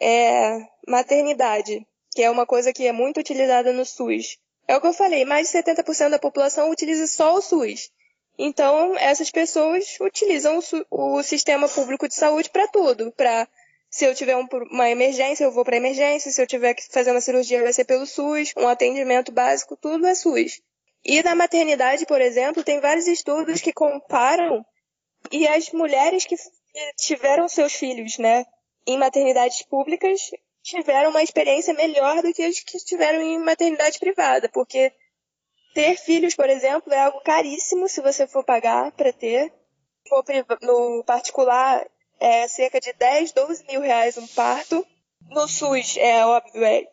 B: é, maternidade, que é uma coisa que é muito utilizada no SUS. É o que eu falei, mais de 70% da população utiliza só o SUS. Então, essas pessoas utilizam o, o sistema público de saúde para tudo. Para se eu tiver um, uma emergência, eu vou para emergência. Se eu tiver que fazer uma cirurgia, vai ser pelo SUS. Um atendimento básico, tudo é SUS. E na maternidade, por exemplo, tem vários estudos que comparam e as mulheres que tiveram seus filhos, né, em maternidades públicas tiveram uma experiência melhor do que as que tiveram em maternidade privada, porque ter filhos, por exemplo, é algo caríssimo se você for pagar para ter. No particular, é cerca de 10, 12 mil reais um parto. No SUS, é óbvio, é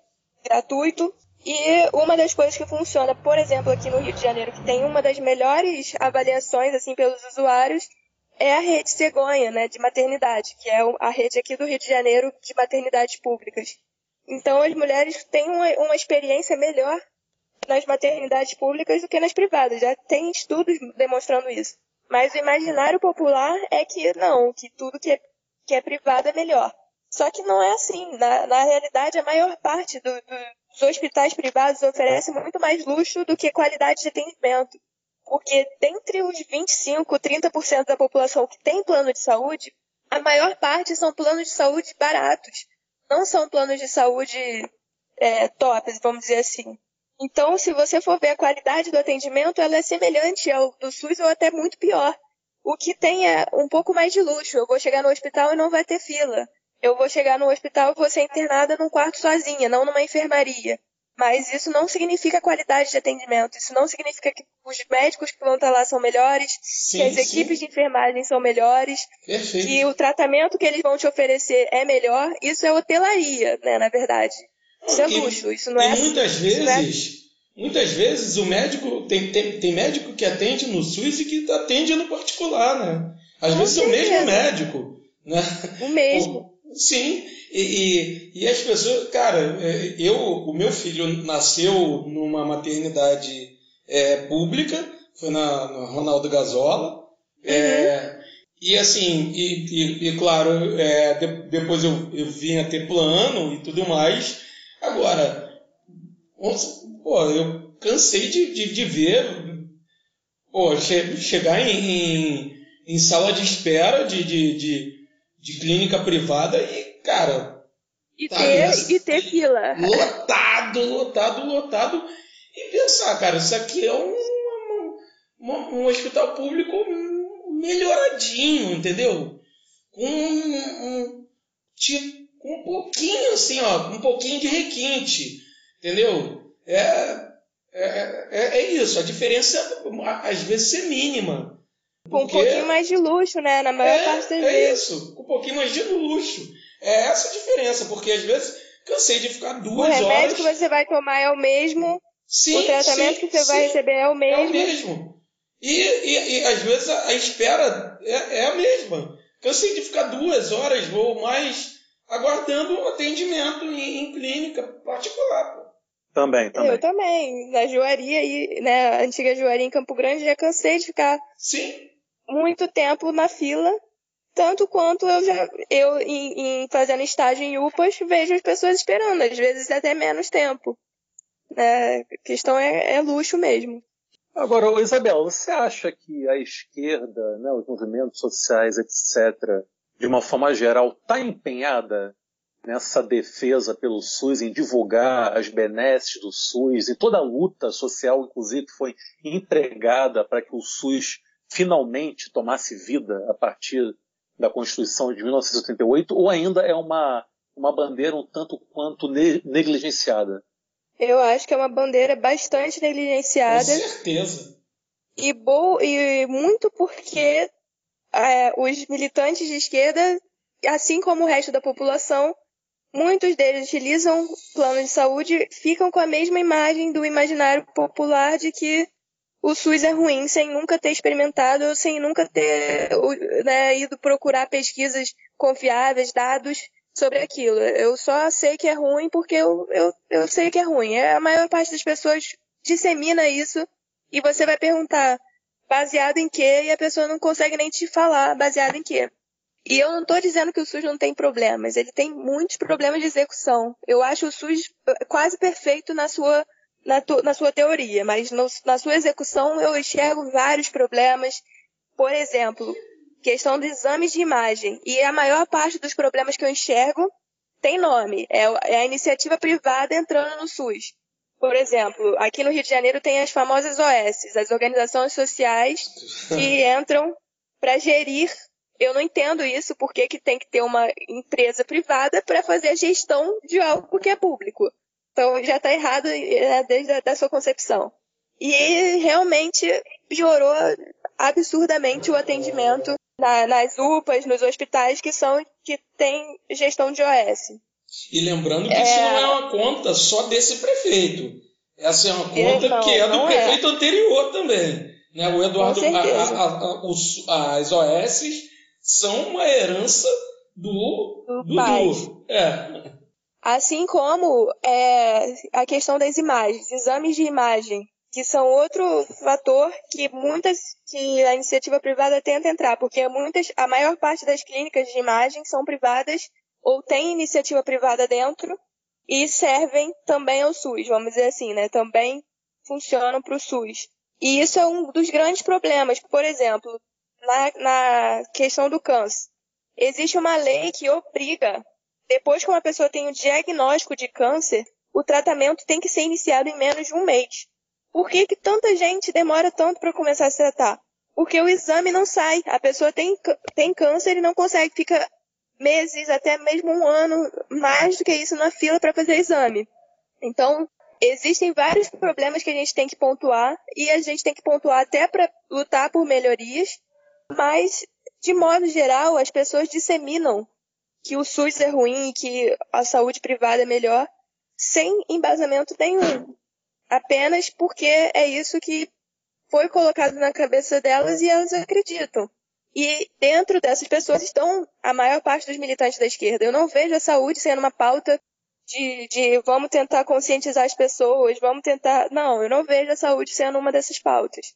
B: gratuito. E uma das coisas que funciona, por exemplo, aqui no Rio de Janeiro, que tem uma das melhores avaliações assim pelos usuários, é a rede cegonha, né, de maternidade, que é a rede aqui do Rio de Janeiro de maternidades públicas. Então, as mulheres têm uma, uma experiência melhor nas maternidades públicas do que nas privadas. Já tem estudos demonstrando isso. Mas o imaginário popular é que não, que tudo que é, que é privado é melhor. Só que não é assim. Na, na realidade, a maior parte do, do, dos hospitais privados oferece muito mais luxo do que qualidade de atendimento. Porque dentre os 25, 30% da população que tem plano de saúde, a maior parte são planos de saúde baratos. Não são planos de saúde é, tops, vamos dizer assim. Então, se você for ver a qualidade do atendimento, ela é semelhante ao do SUS ou até muito pior. O que tem é um pouco mais de luxo. Eu vou chegar no hospital e não vai ter fila. Eu vou chegar no hospital e vou ser internada num quarto sozinha, não numa enfermaria. Mas isso não significa qualidade de atendimento. Isso não significa que os médicos que vão estar lá são melhores, sim, que as sim. equipes de enfermagem são melhores,
C: Perfeito.
B: que o tratamento que eles vão te oferecer é melhor. Isso é hotelaria, né, na verdade. Isso é luxo, isso não é.
C: muitas vezes, é... muitas vezes o médico tem, tem, tem médico que atende no SUS e que atende no particular, né? Às Com vezes certeza. é o mesmo médico, né?
B: O mesmo.
C: Sim, e, e, e, as pessoas, cara, é, eu, o meu filho nasceu numa maternidade é, pública, foi na, na Ronaldo Gazola, é, uhum. é, e assim, e, e, e claro, é, de, depois eu, eu vim a ter plano e tudo mais, Agora, pô, eu cansei de, de, de ver pô, che, chegar em, em, em, sala de espera de, de, de, clínica privada e, cara.
B: E, tá ter, e ter fila.
C: Lotado, lotado, lotado. E pensar, cara, isso aqui é um, um, um hospital público melhoradinho, entendeu? Com um, um, tipo, com um pouquinho assim, ó, um pouquinho de requinte, entendeu? É, é, é, é isso, a diferença às vezes é mínima.
B: Com um pouquinho mais de luxo, né? Na maior
C: é,
B: parte das
C: é vezes. É isso, com um pouquinho mais de luxo. É essa a diferença, porque às vezes cansei de ficar duas horas.
B: O remédio horas... que você vai tomar é o mesmo.
C: Sim,
B: o tratamento
C: sim,
B: que você
C: sim,
B: vai receber é o mesmo. É
C: o mesmo. E, e, e às vezes a, a espera é, é, a mesma. Cansei de ficar duas horas ou mais aguardando um atendimento em, em clínica particular. Pô.
A: Também, também.
B: Eu também. Na joaria, e, né, a antiga joaria em Campo Grande, já cansei de ficar
C: Sim.
B: Muito tempo na fila. Tanto quanto eu já, eu em, em fazendo estágio em UPAs, vejo as pessoas esperando, às vezes até menos tempo. É, a questão é, é luxo mesmo.
A: Agora, Isabel, você acha que a esquerda, né, os movimentos sociais, etc., de uma forma geral, está empenhada nessa defesa pelo SUS, em divulgar as benesses do SUS e toda a luta social, inclusive, foi empregada para que o SUS finalmente tomasse vida a partir da Constituição de 1988, ou ainda é uma, uma bandeira um tanto quanto negligenciada?
B: Eu acho que é uma bandeira bastante negligenciada. Com
C: certeza.
B: E, bo e muito porque é, os militantes de esquerda, assim como o resto da população, muitos deles utilizam plano de saúde, ficam com a mesma imagem do imaginário popular de que o SUS é ruim, sem nunca ter experimentado, sem nunca ter né, ido procurar pesquisas confiáveis, dados sobre aquilo. Eu só sei que é ruim porque eu, eu, eu sei que é ruim. A maior parte das pessoas dissemina isso e você vai perguntar baseado em quê e a pessoa não consegue nem te falar baseado em quê. E eu não estou dizendo que o SUS não tem problemas, ele tem muitos problemas de execução. Eu acho o SUS eh, quase perfeito na sua, na, tu, na sua teoria, mas no, na sua execução eu enxergo vários problemas. Por exemplo, questão dos exames de imagem. E a maior parte dos problemas que eu enxergo tem nome. É, é a iniciativa privada entrando no SUS. Por exemplo, aqui no Rio de Janeiro tem as famosas OS, as organizações sociais que entram para gerir eu não entendo isso, porque que tem que ter uma empresa privada para fazer a gestão de algo que é público. Então já está errado é, desde a da sua concepção. E realmente piorou absurdamente o atendimento na, nas UPAs, nos hospitais que são que têm gestão de OS.
C: E lembrando que é... isso não é uma conta só desse prefeito. Essa é uma conta não, que é do é. prefeito é. anterior também. Né? O Eduardo, a, a, a, os, as OS são uma herança do, do, do pai. É.
B: Assim como é, a questão das imagens, exames de imagem, que são outro fator que muitas que a iniciativa privada tenta entrar, porque muitas, a maior parte das clínicas de imagem são privadas ou tem iniciativa privada dentro e servem também ao SUS, vamos dizer assim, né? Também funcionam para o SUS. E isso é um dos grandes problemas. Por exemplo, na, na questão do câncer. Existe uma lei que obriga, depois que uma pessoa tem o diagnóstico de câncer, o tratamento tem que ser iniciado em menos de um mês. Por que, que tanta gente demora tanto para começar a se tratar? Porque o exame não sai. A pessoa tem, tem câncer e não consegue, fica meses, até mesmo um ano, mais do que isso na fila para fazer exame. Então, existem vários problemas que a gente tem que pontuar e a gente tem que pontuar até para lutar por melhorias mas, de modo geral, as pessoas disseminam que o SUS é ruim e que a saúde privada é melhor, sem embasamento nenhum. Apenas porque é isso que foi colocado na cabeça delas e elas acreditam. E dentro dessas pessoas estão a maior parte dos militantes da esquerda. Eu não vejo a saúde sendo uma pauta de, de vamos tentar conscientizar as pessoas, vamos tentar. Não, eu não vejo a saúde sendo uma dessas pautas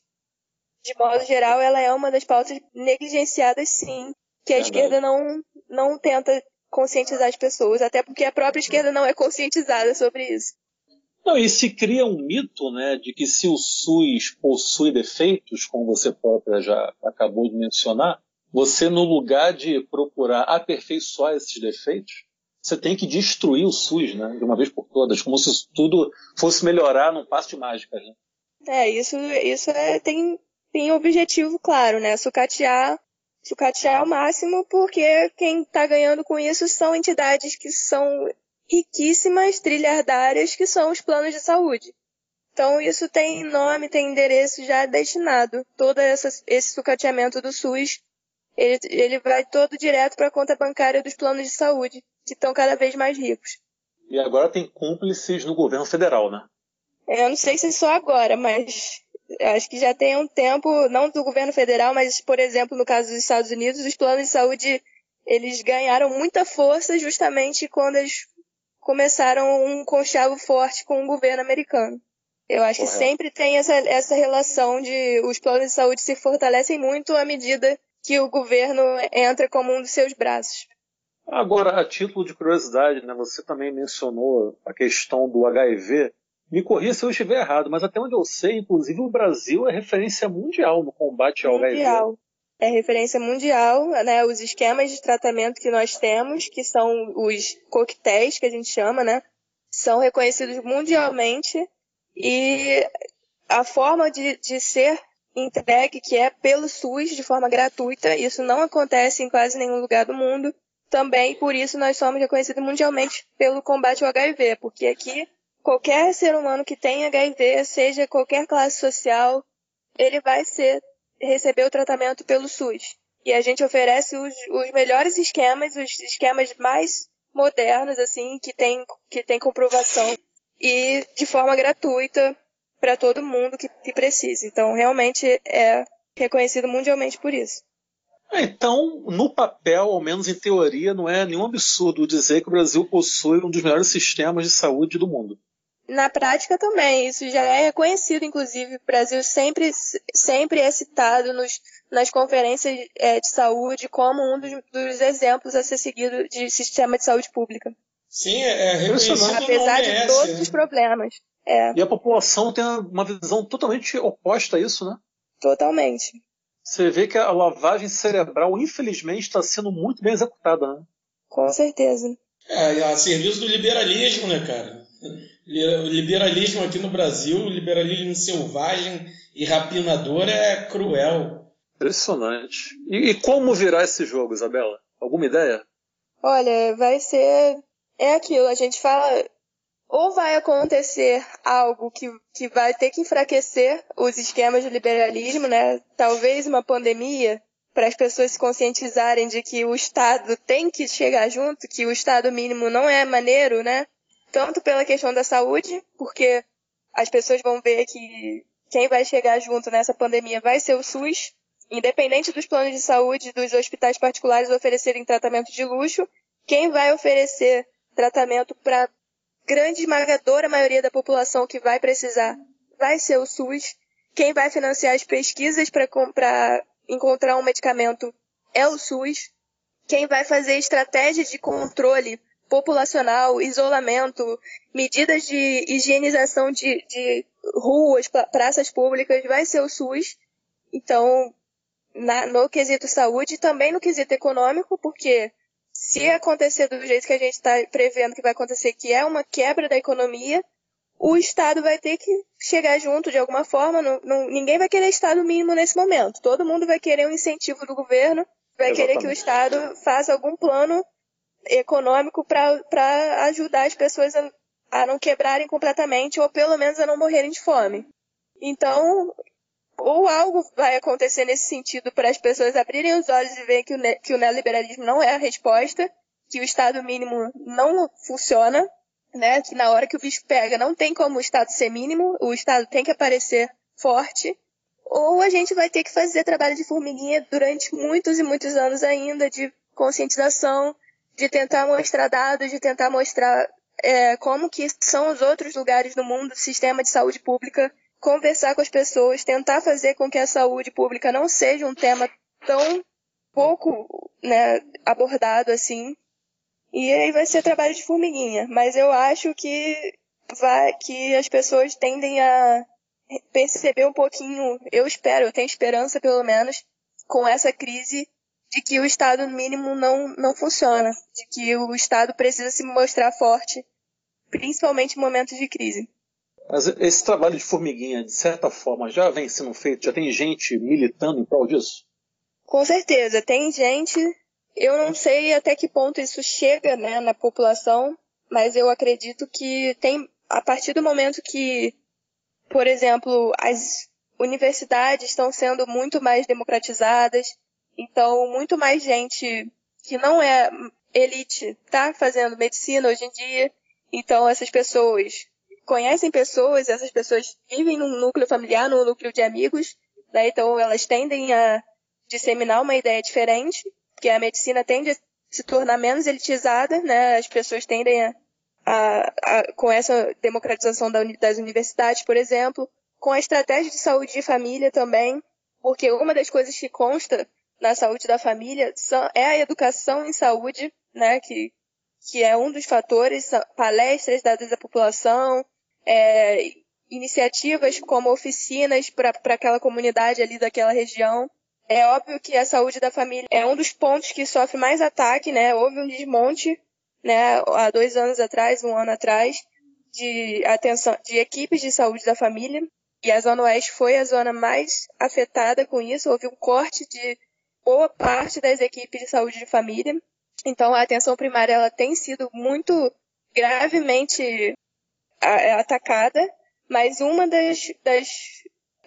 B: de modo geral, ela é uma das pautas negligenciadas, sim, que a é esquerda não, não tenta conscientizar as pessoas, até porque a própria esquerda não é conscientizada sobre isso.
A: Não, e se cria um mito, né, de que se o SUS possui defeitos, como você própria já acabou de mencionar, você no lugar de procurar aperfeiçoar esses defeitos, você tem que destruir o SUS, né, de uma vez por todas, como se tudo fosse melhorar num passo de mágica, né?
B: É, isso, isso é, tem tem objetivo claro, né? Sucatear, sucatear ao máximo, porque quem está ganhando com isso são entidades que são riquíssimas, trilhardárias, que são os planos de saúde. Então isso tem nome, tem endereço já destinado. Todo essa, esse sucateamento do SUS, ele, ele vai todo direto para a conta bancária dos planos de saúde, que estão cada vez mais ricos.
A: E agora tem cúmplices no governo federal, né?
B: Eu não sei se é só agora, mas acho que já tem um tempo, não do governo federal, mas, por exemplo, no caso dos Estados Unidos, os planos de saúde eles ganharam muita força justamente quando eles começaram um conchavo forte com o governo americano. Eu acho que sempre tem essa, essa relação de os planos de saúde se fortalecem muito à medida que o governo entra como um dos seus braços.
A: Agora, a título de curiosidade, né, você também mencionou a questão do HIV. Me corrija se eu estiver errado, mas até onde eu sei, inclusive o Brasil é referência mundial no combate ao mundial. HIV.
B: É referência mundial, né? Os esquemas de tratamento que nós temos, que são os coquetéis que a gente chama, né? São reconhecidos mundialmente e a forma de, de ser entregue, que é pelo SUS de forma gratuita, isso não acontece em quase nenhum lugar do mundo. Também por isso nós somos reconhecidos mundialmente pelo combate ao HIV, porque aqui qualquer ser humano que tem HIV, seja qualquer classe social, ele vai ser receber o tratamento pelo SUS. E a gente oferece os, os melhores esquemas, os esquemas mais modernos, assim, que tem, que tem comprovação e de forma gratuita para todo mundo que, que precisa. Então, realmente é reconhecido mundialmente por isso.
A: É, então, no papel, ao menos em teoria, não é nenhum absurdo dizer que o Brasil possui um dos melhores sistemas de saúde do mundo.
B: Na prática também, isso já é reconhecido, inclusive, o Brasil sempre, sempre é citado nos, nas conferências é, de saúde como um dos, dos, exemplos a ser seguido de sistema de saúde pública.
C: Sim, é, é reconhecido
B: Apesar de todos
C: né?
B: os problemas. É,
A: E a população tem uma visão totalmente oposta a isso, né?
B: totalmente.
A: Você vê que a lavagem cerebral, infelizmente, está sendo muito bem executada, né?
B: Com certeza.
C: É, a serviço do liberalismo, né, cara? O liberalismo aqui no Brasil, o liberalismo selvagem e rapinador é cruel.
A: Impressionante. E, e como virar esse jogo, Isabela? Alguma ideia?
B: Olha, vai ser. É aquilo, a gente fala. Ou vai acontecer algo que, que vai ter que enfraquecer os esquemas de liberalismo, né? Talvez uma pandemia, para as pessoas se conscientizarem de que o Estado tem que chegar junto, que o Estado mínimo não é maneiro, né? Tanto pela questão da saúde, porque as pessoas vão ver que quem vai chegar junto nessa pandemia vai ser o SUS, independente dos planos de saúde dos hospitais particulares oferecerem tratamento de luxo, quem vai oferecer tratamento para grande esmagadora maioria da população que vai precisar vai ser o SUS. Quem vai financiar as pesquisas para encontrar um medicamento é o SUS. Quem vai fazer estratégia de controle populacional, isolamento, medidas de higienização de, de ruas, pra- praças públicas, vai ser o SUS. Então, na- no quesito saúde e também no quesito econômico, porque se acontecer do jeito que a gente está prevendo que vai acontecer, que é uma quebra da economia, o Estado vai ter que chegar junto de alguma forma. Não, não- ninguém vai querer Estado mínimo nesse momento. Todo mundo vai querer um incentivo do governo, vai querer que o
A: Exatamente.
B: Estado faça algum plano econômico para ajudar as pessoas a, a não quebrarem completamente ou pelo menos a não morrerem de fome. Então, ou algo vai acontecer nesse sentido para as pessoas abrirem os olhos e verem que o, que o neoliberalismo não é a resposta, que o Estado mínimo não funciona, né? Que na hora que o bicho pega não tem como o Estado ser mínimo, o Estado tem que aparecer forte, ou a gente vai ter que fazer trabalho de formiguinha durante muitos e muitos anos ainda de conscientização, de tentar mostrar dados, de tentar mostrar é, como que são os outros lugares do mundo, sistema de saúde pública, conversar com as pessoas, tentar fazer com que a saúde pública não seja um tema tão pouco né, abordado assim. E aí vai ser trabalho de formiguinha. Mas eu acho que vai que as pessoas tendem a perceber um pouquinho, eu espero, eu tenho esperança pelo menos, com essa crise de que o Estado mínimo não, não funciona, de que o Estado precisa se mostrar forte, principalmente em momentos de crise.
A: Mas esse trabalho de formiguinha, de certa forma, já vem sendo feito? Já tem gente militando em prol disso?
B: Com certeza, tem gente, eu não sei até que ponto isso chega né, na população, mas eu acredito que tem, a partir do momento que, por exemplo, as universidades estão sendo muito mais democratizadas, então muito mais gente que não é elite está fazendo medicina hoje em dia, então essas pessoas conhecem pessoas, essas pessoas vivem num núcleo familiar, num núcleo de amigos, né? então elas tendem a disseminar uma ideia diferente, porque a medicina tende a se tornar menos elitizada, né? As pessoas tendem a, a, a com essa democratização da das universidades, por exemplo, com a estratégia de saúde de família também, porque uma das coisas que consta na saúde da família são, é a educação em saúde, né? Que, que é um dos fatores, palestras dadas à população, é, iniciativas como oficinas para aquela comunidade ali daquela região. É óbvio que a saúde da família é um dos pontos que sofre mais ataque, né? Houve um desmonte, né, há dois anos atrás, um ano atrás, de atenção de equipes de saúde da família. E a Zona Oeste foi a zona mais afetada com isso. Houve um corte de boa parte das equipes de saúde de família. Então, a atenção primária ela tem sido muito gravemente a- atacada, mas uma das, das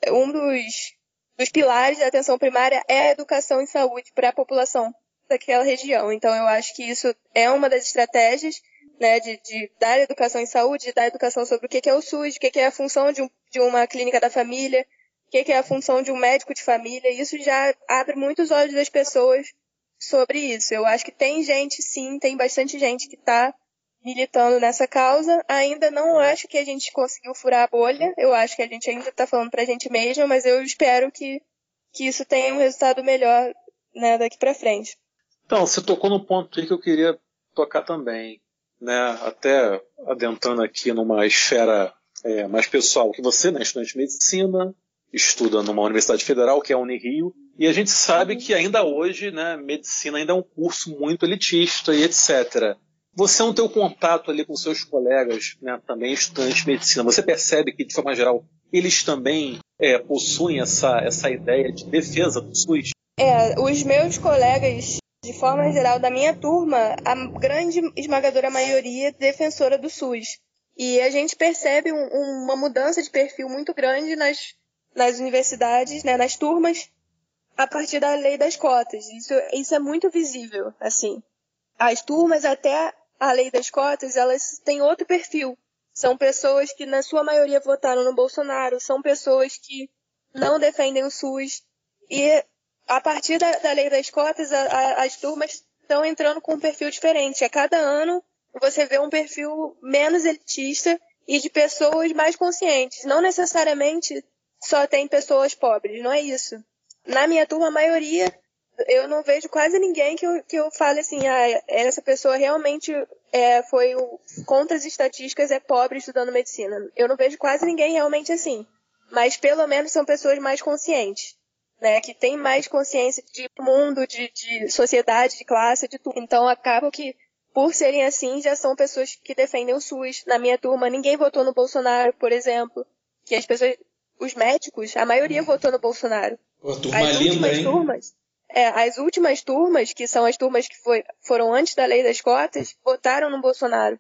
B: um dos, dos pilares da atenção primária é a educação em saúde para a população, daquela região. Então, eu acho que isso é uma das estratégias né, de, de, dar educação em saúde, de dar educação sobre o que é o SUS, o que é a função de, um, de uma clínica da família, o que é a função de um médico de família. Isso já abre muitos olhos das pessoas sobre isso. Eu acho que tem gente, sim, tem bastante gente que está militando nessa causa. Ainda não acho que a gente conseguiu furar a bolha. Eu acho que a gente ainda está falando para a gente mesma, mas eu espero que, que isso tenha um resultado melhor né, daqui para frente.
A: Então, você tocou no ponto aí que eu queria tocar também né, até adentrando aqui numa esfera é, mais pessoal, que você, né, estudante de medicina, estuda numa universidade federal, que é a Unirio, e a gente sabe que ainda hoje, né, medicina ainda é um curso muito elitista e etc. Você não tem o contato ali com seus colegas, né, também estudantes de medicina, você percebe que, de forma geral, eles também é, possuem essa, essa ideia de defesa do SUS?
B: É, os meus colegas de forma geral, da minha turma, a grande esmagadora maioria é defensora do SUS. E a gente percebe um, uma mudança de perfil muito grande nas, nas universidades, né, nas turmas, a partir da lei das cotas. Isso, isso é muito visível, assim. As turmas, até a lei das cotas, elas têm outro perfil. São pessoas que, na sua maioria, votaram no Bolsonaro, são pessoas que não defendem o SUS. E a partir da, da lei das cotas, a, a, as turmas estão entrando com um perfil diferente. A cada ano você vê um perfil menos elitista e de pessoas mais conscientes. Não necessariamente só tem pessoas pobres, não é isso. Na minha turma, a maioria, eu não vejo quase ninguém que eu, que eu fale assim, ah, essa pessoa realmente é, foi o, contra as estatísticas, é pobre estudando medicina. Eu não vejo quase ninguém realmente assim. Mas pelo menos são pessoas mais conscientes né, que tem mais consciência de mundo, de, de sociedade, de classe, de tudo. Então acaba que, por serem assim, já são pessoas que defendem o SUS. Na minha turma, ninguém votou no Bolsonaro, por exemplo. Que as pessoas, os médicos, a maioria votou no Bolsonaro.
C: Pô, turma as linda, últimas hein?
B: turmas, é, as últimas turmas, que são as turmas que foi, foram antes da lei das cotas, votaram no Bolsonaro.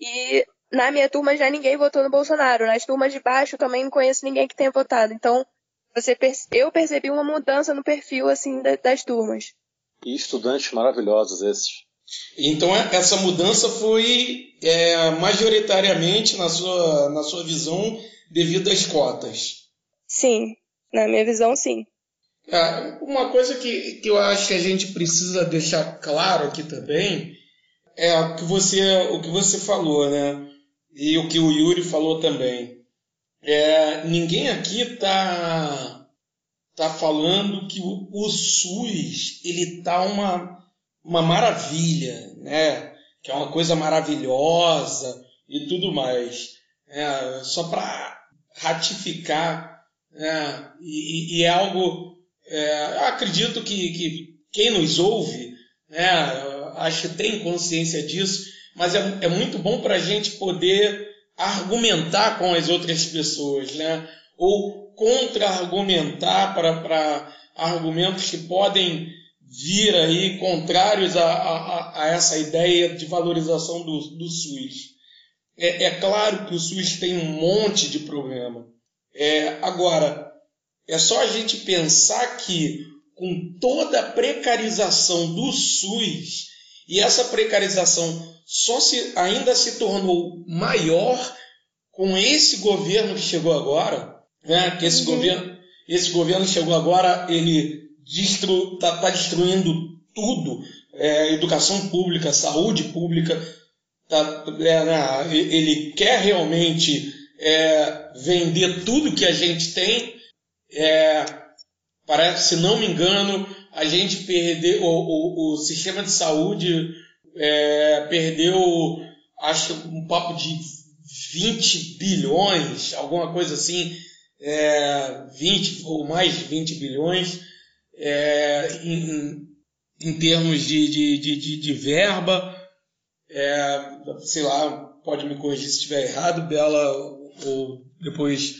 B: E na minha turma já ninguém votou no Bolsonaro. Nas turmas de baixo também não conheço ninguém que tenha votado. Então, você eu percebi uma mudança no perfil assim das turmas.
A: E estudantes maravilhosos esses.
C: Então é, essa mudança foi é, majoritariamente na sua, na sua visão devido às cotas.
B: Sim, na minha visão sim.
C: É, uma coisa que, que eu acho que a gente precisa deixar claro aqui também é o que você, o que você falou, né? E o que o Yuri falou também. É, ninguém aqui está tá falando que o, o, SUS ele tá uma, uma maravilha, né? Que é uma coisa maravilhosa e tudo mais. É, só para ratificar, né? e, e, é algo. É, eu acredito que, que quem nos ouve, né? Acho que tem consciência disso, mas é, é muito bom para a gente poder argumentar com as outras pessoas, né? ou contra-argumentar para argumentos que podem vir aí contrários a, a, a, essa ideia de valorização do, do SUS. É, é, claro que o SUS tem um monte de problema. É, agora, é só a gente pensar que com toda a precarização do SUS, e essa precarização só se, ainda se tornou maior com esse governo que chegou agora, né? Que esse uhum. governo, esse governo chegou agora, ele está tá destruindo tudo, é, educação pública, saúde pública, tá, é, né? ele quer realmente é, vender tudo que a gente tem. É, se não me engano, a gente perdeu o, o, o sistema de saúde é, perdeu, acho, um papo de 20 bilhões, alguma coisa assim, é, 20 ou mais de 20 bilhões é, em, em, termos de, de, de, de verba. É, sei lá, pode me corrigir se estiver errado, Bela, ou depois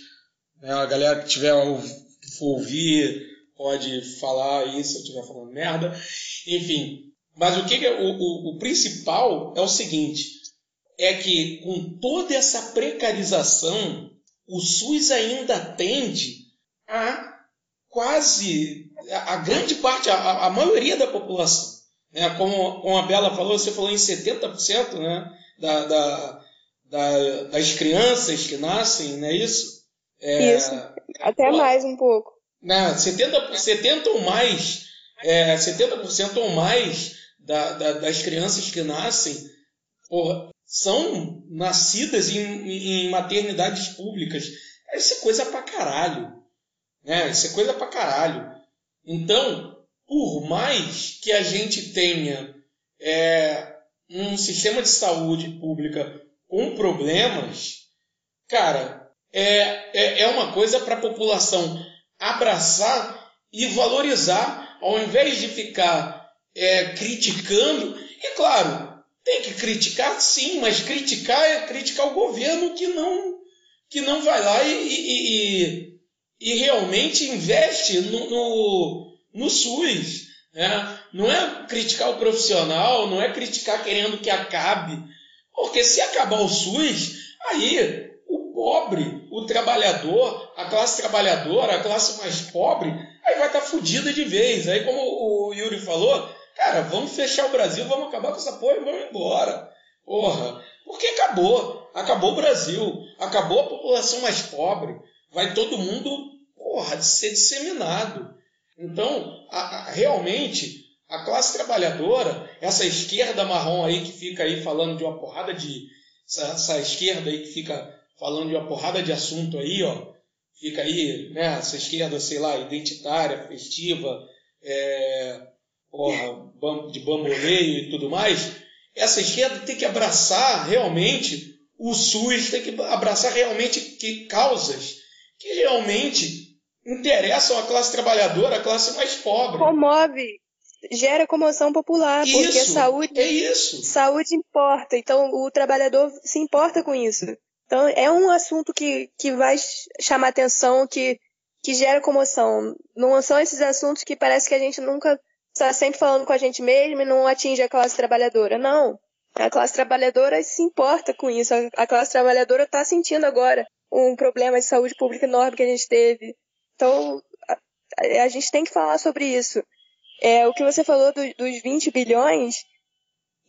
C: né, a galera que tiver que for ouvir pode falar isso se eu estiver falando merda. Enfim, mas o que é, o, o, o principal é o seguinte: é que com toda essa precarização, o SUS ainda atende a quase a grande parte, a, a maioria da população. Né? Como, como a Bela falou, você falou em 70% né? da, da, da, das crianças que nascem, não é isso?
B: É, isso, até mais um pouco.
C: Né? 70, 70 ou mais, é, 70% ou mais da, da, das crianças que nascem porra, são nascidas em, em maternidades públicas. Isso é coisa pra caralho. Né? Isso é coisa pra caralho. Então, por mais que a gente tenha é, um sistema de saúde pública com problemas, cara, é, é, é uma coisa para a população abraçar e valorizar, ao invés de ficar é, criticando. E claro, tem que criticar sim, mas criticar é criticar o governo que não, que não vai lá e, e, e, e realmente investe no, no, no SUS. Né? Não é criticar o profissional, não é criticar querendo que acabe. Porque se acabar o SUS, aí o pobre, o trabalhador, a classe trabalhadora, a classe mais pobre, aí vai estar tá fodida de vez. Aí, como o Yuri falou, cara, vamos fechar o Brasil, vamos acabar com essa porra e vamos embora. Porra, porque acabou. Acabou o Brasil. Acabou a população mais pobre. Vai todo mundo, porra, ser disseminado. Então, a, a, realmente, a classe trabalhadora, essa esquerda marrom aí que fica aí falando de uma porrada de. Essa, essa esquerda aí que fica falando de uma porrada de assunto aí, ó. Fica aí, né, essa esquerda, sei lá, identitária, festiva, é, porra, de bamboleio e tudo mais. Essa esquerda tem que abraçar realmente o SUS, tem que abraçar realmente que causas que realmente interessam a classe trabalhadora, a classe mais pobre.
B: Comove, gera comoção popular,
C: isso,
B: porque saúde,
C: é isso.
B: saúde importa. Então o trabalhador se importa com isso. Então é um assunto que, que vai chamar atenção, que, que gera comoção. Não são esses assuntos que parece que a gente nunca está sempre falando com a gente mesmo e não atinge a classe trabalhadora. Não. A classe trabalhadora se importa com isso. A classe trabalhadora está sentindo agora um problema de saúde pública enorme que a gente teve. Então, a, a gente tem que falar sobre isso. É, o que você falou do, dos 20 bilhões,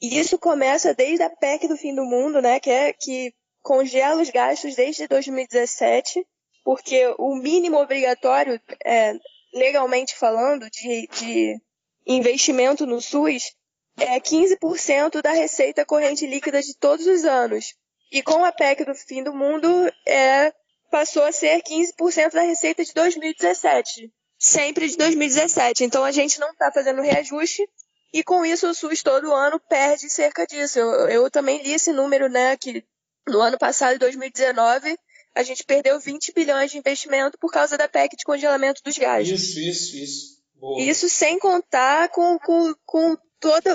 B: isso começa desde a PEC do fim do mundo, né, que, é, que congela os gastos desde 2017, porque o mínimo obrigatório, é, legalmente falando, de, de investimento no SUS é 15% da receita corrente líquida de todos os anos. E com a PEC do fim do mundo, é passou a ser 15% da receita de 2017. Sempre de 2017. Então a gente não está fazendo reajuste e com isso o SUS todo ano perde cerca disso. Eu, eu também li esse número, né, que no ano passado, 2019, a gente perdeu 20 bilhões de investimento por causa da PEC de congelamento dos gastos.
C: Isso, isso, isso.
B: Boa. Isso sem contar com, com, com todos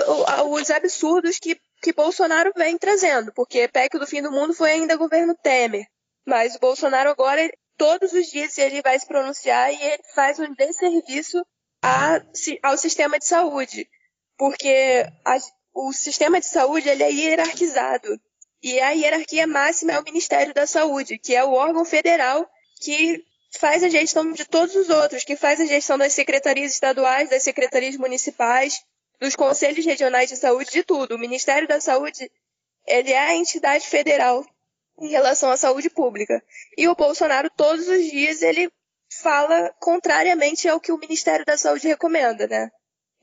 B: os absurdos que, que Bolsonaro vem trazendo, porque PEC do fim do mundo foi ainda governo Temer. Mas o Bolsonaro agora, todos os dias, ele vai se pronunciar e ele faz um desserviço a, ao sistema de saúde. Porque a, o sistema de saúde ele é hierarquizado. E a hierarquia máxima é o Ministério da Saúde, que é o órgão federal que faz a gestão de todos os outros, que faz a gestão das secretarias estaduais, das secretarias municipais, dos conselhos regionais de saúde, de tudo. O Ministério da Saúde, ele é a entidade federal em relação à saúde pública. E o Bolsonaro, todos os dias, ele fala contrariamente ao que o Ministério da Saúde recomenda, né?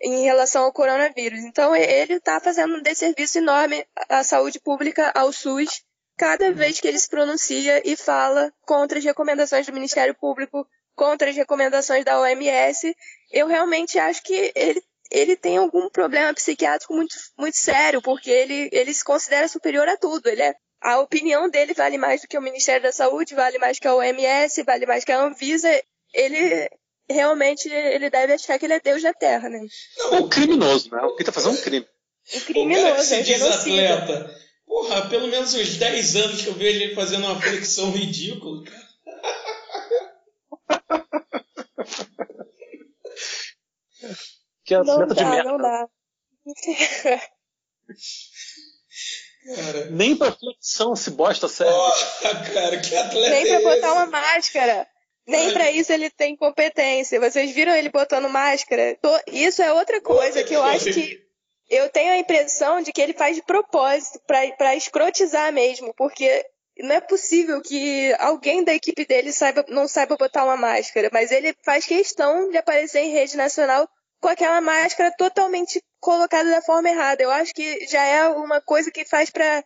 B: Em relação ao coronavírus. Então, ele está fazendo um desserviço enorme à saúde pública, ao SUS, cada vez que ele se pronuncia e fala contra as recomendações do Ministério Público, contra as recomendações da OMS. Eu realmente acho que ele ele tem algum problema psiquiátrico muito, muito sério, porque ele, ele se considera superior a tudo. Ele é a opinião dele vale mais do que o Ministério da Saúde, vale mais que a OMS, vale mais que a Anvisa. Ele realmente ele deve achar que ele é Deus da Terra, né?
A: Não, o criminoso, né? O que tá fazendo um crime.
B: O criminoso,
C: o cara que se
B: é
C: diz atleta. Porra, pelo menos uns 10 anos que eu vejo ele fazendo uma flexão ridícula, cara.
A: Que atleta
B: Não
A: de
B: dá,
A: merda.
B: não dá.
C: Cara.
A: Nem pra flexão se bosta serve.
C: Porra, cara, que atleta
B: Nem pra
C: é
B: botar
C: esse?
B: uma máscara. Nem pra isso ele tem competência. Vocês viram ele botando máscara? Isso é outra coisa que eu acho que eu tenho a impressão de que ele faz de propósito, para escrotizar mesmo, porque não é possível que alguém da equipe dele saiba, não saiba botar uma máscara, mas ele faz questão de aparecer em rede nacional com aquela máscara totalmente colocada da forma errada. Eu acho que já é uma coisa que faz para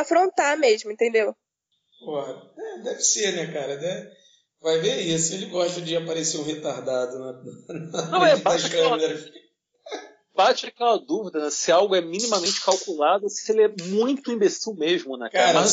B: afrontar mesmo, entendeu?
C: Porra, é, deve ser, né, cara? Deve... Vai ver isso. Ele gosta de aparecer um retardado na, na
A: não, é, das câmeras. Bate aquela dúvida né, se algo é minimamente calculado se ele é muito imbecil mesmo, né, cara?
C: cara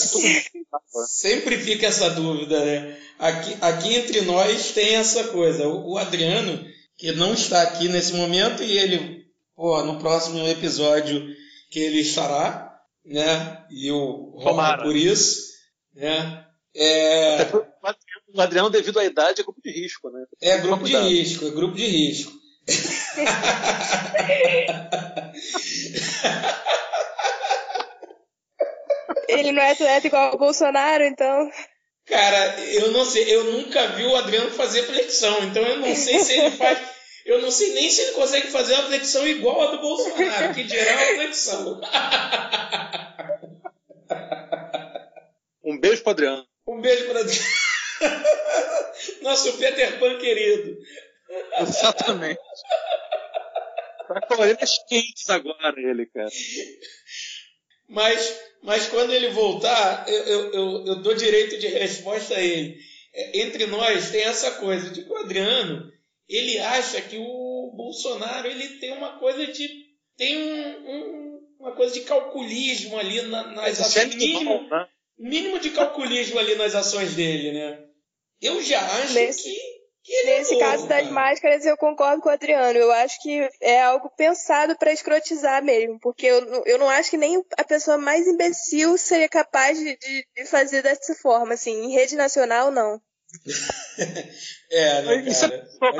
C: sempre fica essa dúvida, né? Aqui, aqui entre nós tem essa coisa. O, o Adriano, que não está aqui nesse momento, e ele, pô, no próximo episódio que ele estará, né? E o Romário por isso, né? É...
A: O Adriano, devido à idade, é grupo de risco, né?
C: É grupo de risco, é grupo de risco.
B: Ele não é atleta igual o Bolsonaro, então.
C: Cara, eu não sei, eu nunca vi o Adriano fazer flexão, então eu não sei se ele faz. Eu não sei nem se ele consegue fazer uma flexão igual a do Bolsonaro, que geral é flexão.
A: Um beijo pro Adriano.
C: Um beijo pro Adriano. Nosso Peter Pan querido.
A: Exatamente. Tá com orelhas quentes agora ele, cara.
C: Mas, mas quando ele voltar, eu, eu, eu, eu dou direito de resposta a ele. É, entre nós tem essa coisa de que o Adriano ele acha que o Bolsonaro ele tem uma coisa de tem um, um, uma coisa de calculismo ali na, nas ações mínimo, né? mínimo de calculismo ali nas ações dele, né? Eu já acho Nesse... que
B: Nesse é caso das máscaras, eu concordo com o Adriano. Eu acho que é algo pensado para escrotizar mesmo, porque eu, eu não acho que nem a pessoa mais imbecil seria capaz de, de, fazer dessa forma, assim. Em rede nacional, não.
C: é, né, cara?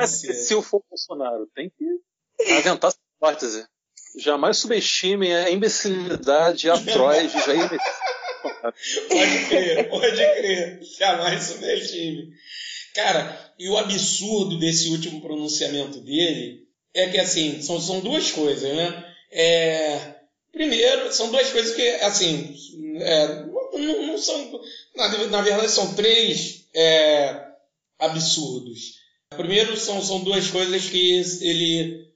A: Isso é, se eu for Bolsonaro, tem que aventar essa hipótese. Jamais subestimem a imbecilidade atroz de Jair
C: Pode crer, pode crer. Jamais subestime. Cara, e o absurdo desse último pronunciamento dele é que, assim, são, são duas coisas, né? É, primeiro, são duas coisas que, assim, é, não, não, são. Na, na, verdade, são três é, absurdos. Primeiro, são, são duas coisas que ele.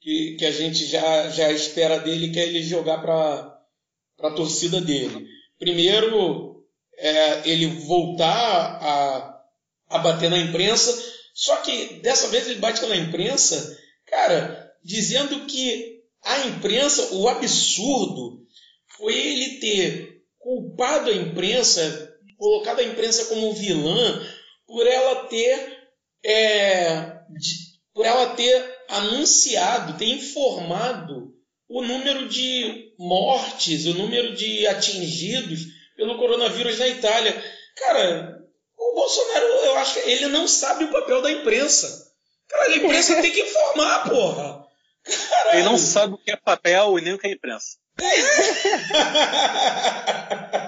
C: Que, que a gente já, já espera dele, que é ele jogar para a torcida dele. Primeiro, é, ele voltar a a bater na imprensa. Só que dessa vez ele bate na imprensa, cara, dizendo que a imprensa, o absurdo foi ele ter culpado a imprensa, colocado a imprensa como vilã, por ela ter é, de, por ela ter anunciado, ter informado o número de mortes, o número de atingidos pelo coronavírus na Itália. Cara, o Bolsonaro, eu acho que ele não sabe o papel da imprensa. Cara, a imprensa tem que informar, porra.
A: Caralho. Ele não sabe o que é papel e nem o que é imprensa.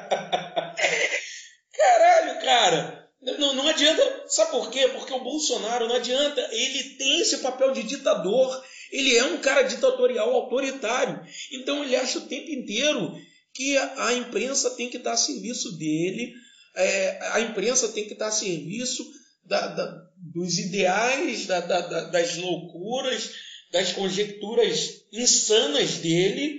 C: Caralho, cara. Não, não adianta. Sabe por quê? Porque o Bolsonaro não adianta. Ele tem esse papel de ditador. Ele é um cara ditatorial, autoritário. Então ele acha o tempo inteiro que a imprensa tem que dar serviço dele é, a imprensa tem que estar a serviço da, da, dos ideais, da, das loucuras, das conjecturas insanas dele.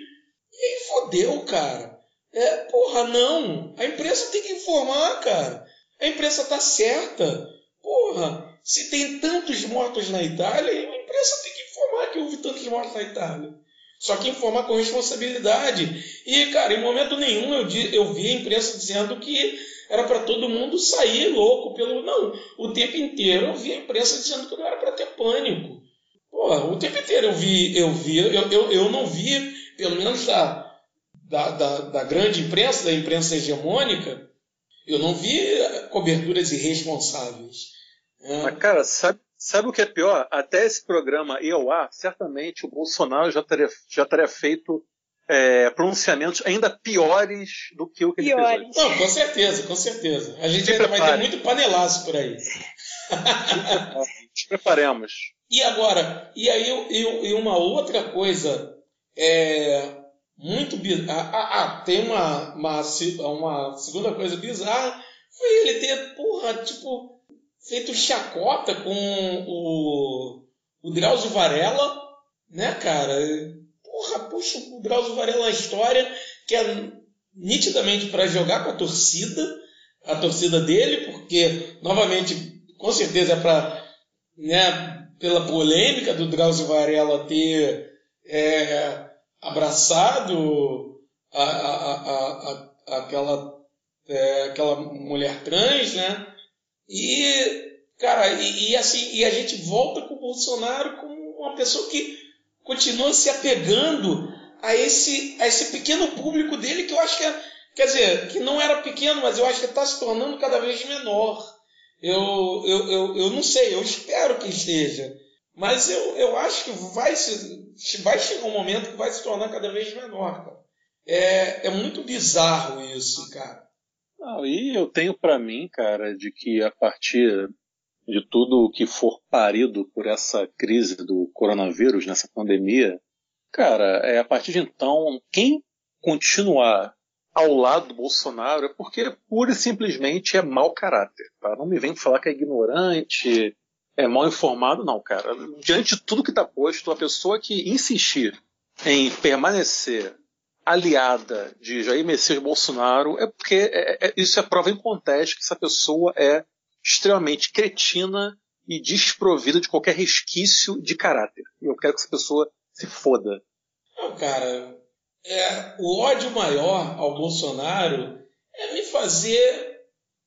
C: E fodeu, cara. É, porra, não. A imprensa tem que informar, cara. A imprensa tá certa. Porra, se tem tantos mortos na Itália, a imprensa tem que informar que houve tantos mortos na Itália. Só que informar com responsabilidade. E, cara, em momento nenhum eu, eu vi a imprensa dizendo que era para todo mundo sair louco pelo. Não, o tempo inteiro eu vi a imprensa dizendo que não era para ter pânico. Pô, o tempo inteiro eu vi, eu vi, eu, eu, eu não vi, pelo menos da, da, da, da grande imprensa, da imprensa hegemônica, eu não vi coberturas irresponsáveis.
A: É. Mas, cara, sabe, sabe o que é pior? Até esse programa ir ao ar, certamente o Bolsonaro já teria, já teria feito é, pronunciamentos ainda piores do que o que piores. ele fez
C: hoje. Não, com certeza, com certeza. A gente ainda vai ter muito panelaço por aí.
A: Nos preparemos.
C: E agora, e aí e, e uma outra coisa é muito bizarro. Ah, ah, ah, tem uma, uma, uma segunda coisa bizarra, foi ele ter, porra, tipo, feito chacota com o, o Drauzio Varela, né, cara? Porra, puxa o Drauzio Varela na história, que é nitidamente para jogar com a torcida, a torcida dele, porque, novamente, com certeza é para, né, pela polêmica do Drauzio Varela ter é, abraçado a, a, a, aquela, é, aquela mulher trans, né? E, cara, e, e, assim, e a gente volta com o Bolsonaro como uma pessoa que continua se apegando a esse, a esse pequeno público dele que eu acho que é, quer dizer, que não era pequeno, mas eu acho que está se tornando cada vez menor. Eu, eu, eu, eu não sei, eu espero que esteja. Mas eu, eu acho que vai, se, vai chegar um momento que vai se tornar cada vez menor, cara. É, é muito bizarro isso, cara.
A: Não, e eu tenho para mim, cara, de que a partir de tudo o que for parido por essa crise do coronavírus, nessa pandemia, cara, é a partir de então, quem continuar ao lado do Bolsonaro é porque pura e simplesmente é mau caráter. Tá? Não me vem falar que é ignorante, é mal informado, não, cara. Diante de tudo que está posto, a pessoa que insistir em permanecer aliada de Jair Messias Bolsonaro é porque é, é, isso é prova em conteste que essa pessoa é extremamente cretina e desprovida de qualquer resquício de caráter. E eu quero que essa pessoa se foda.
C: Não, cara, é, o ódio maior ao Bolsonaro é me fazer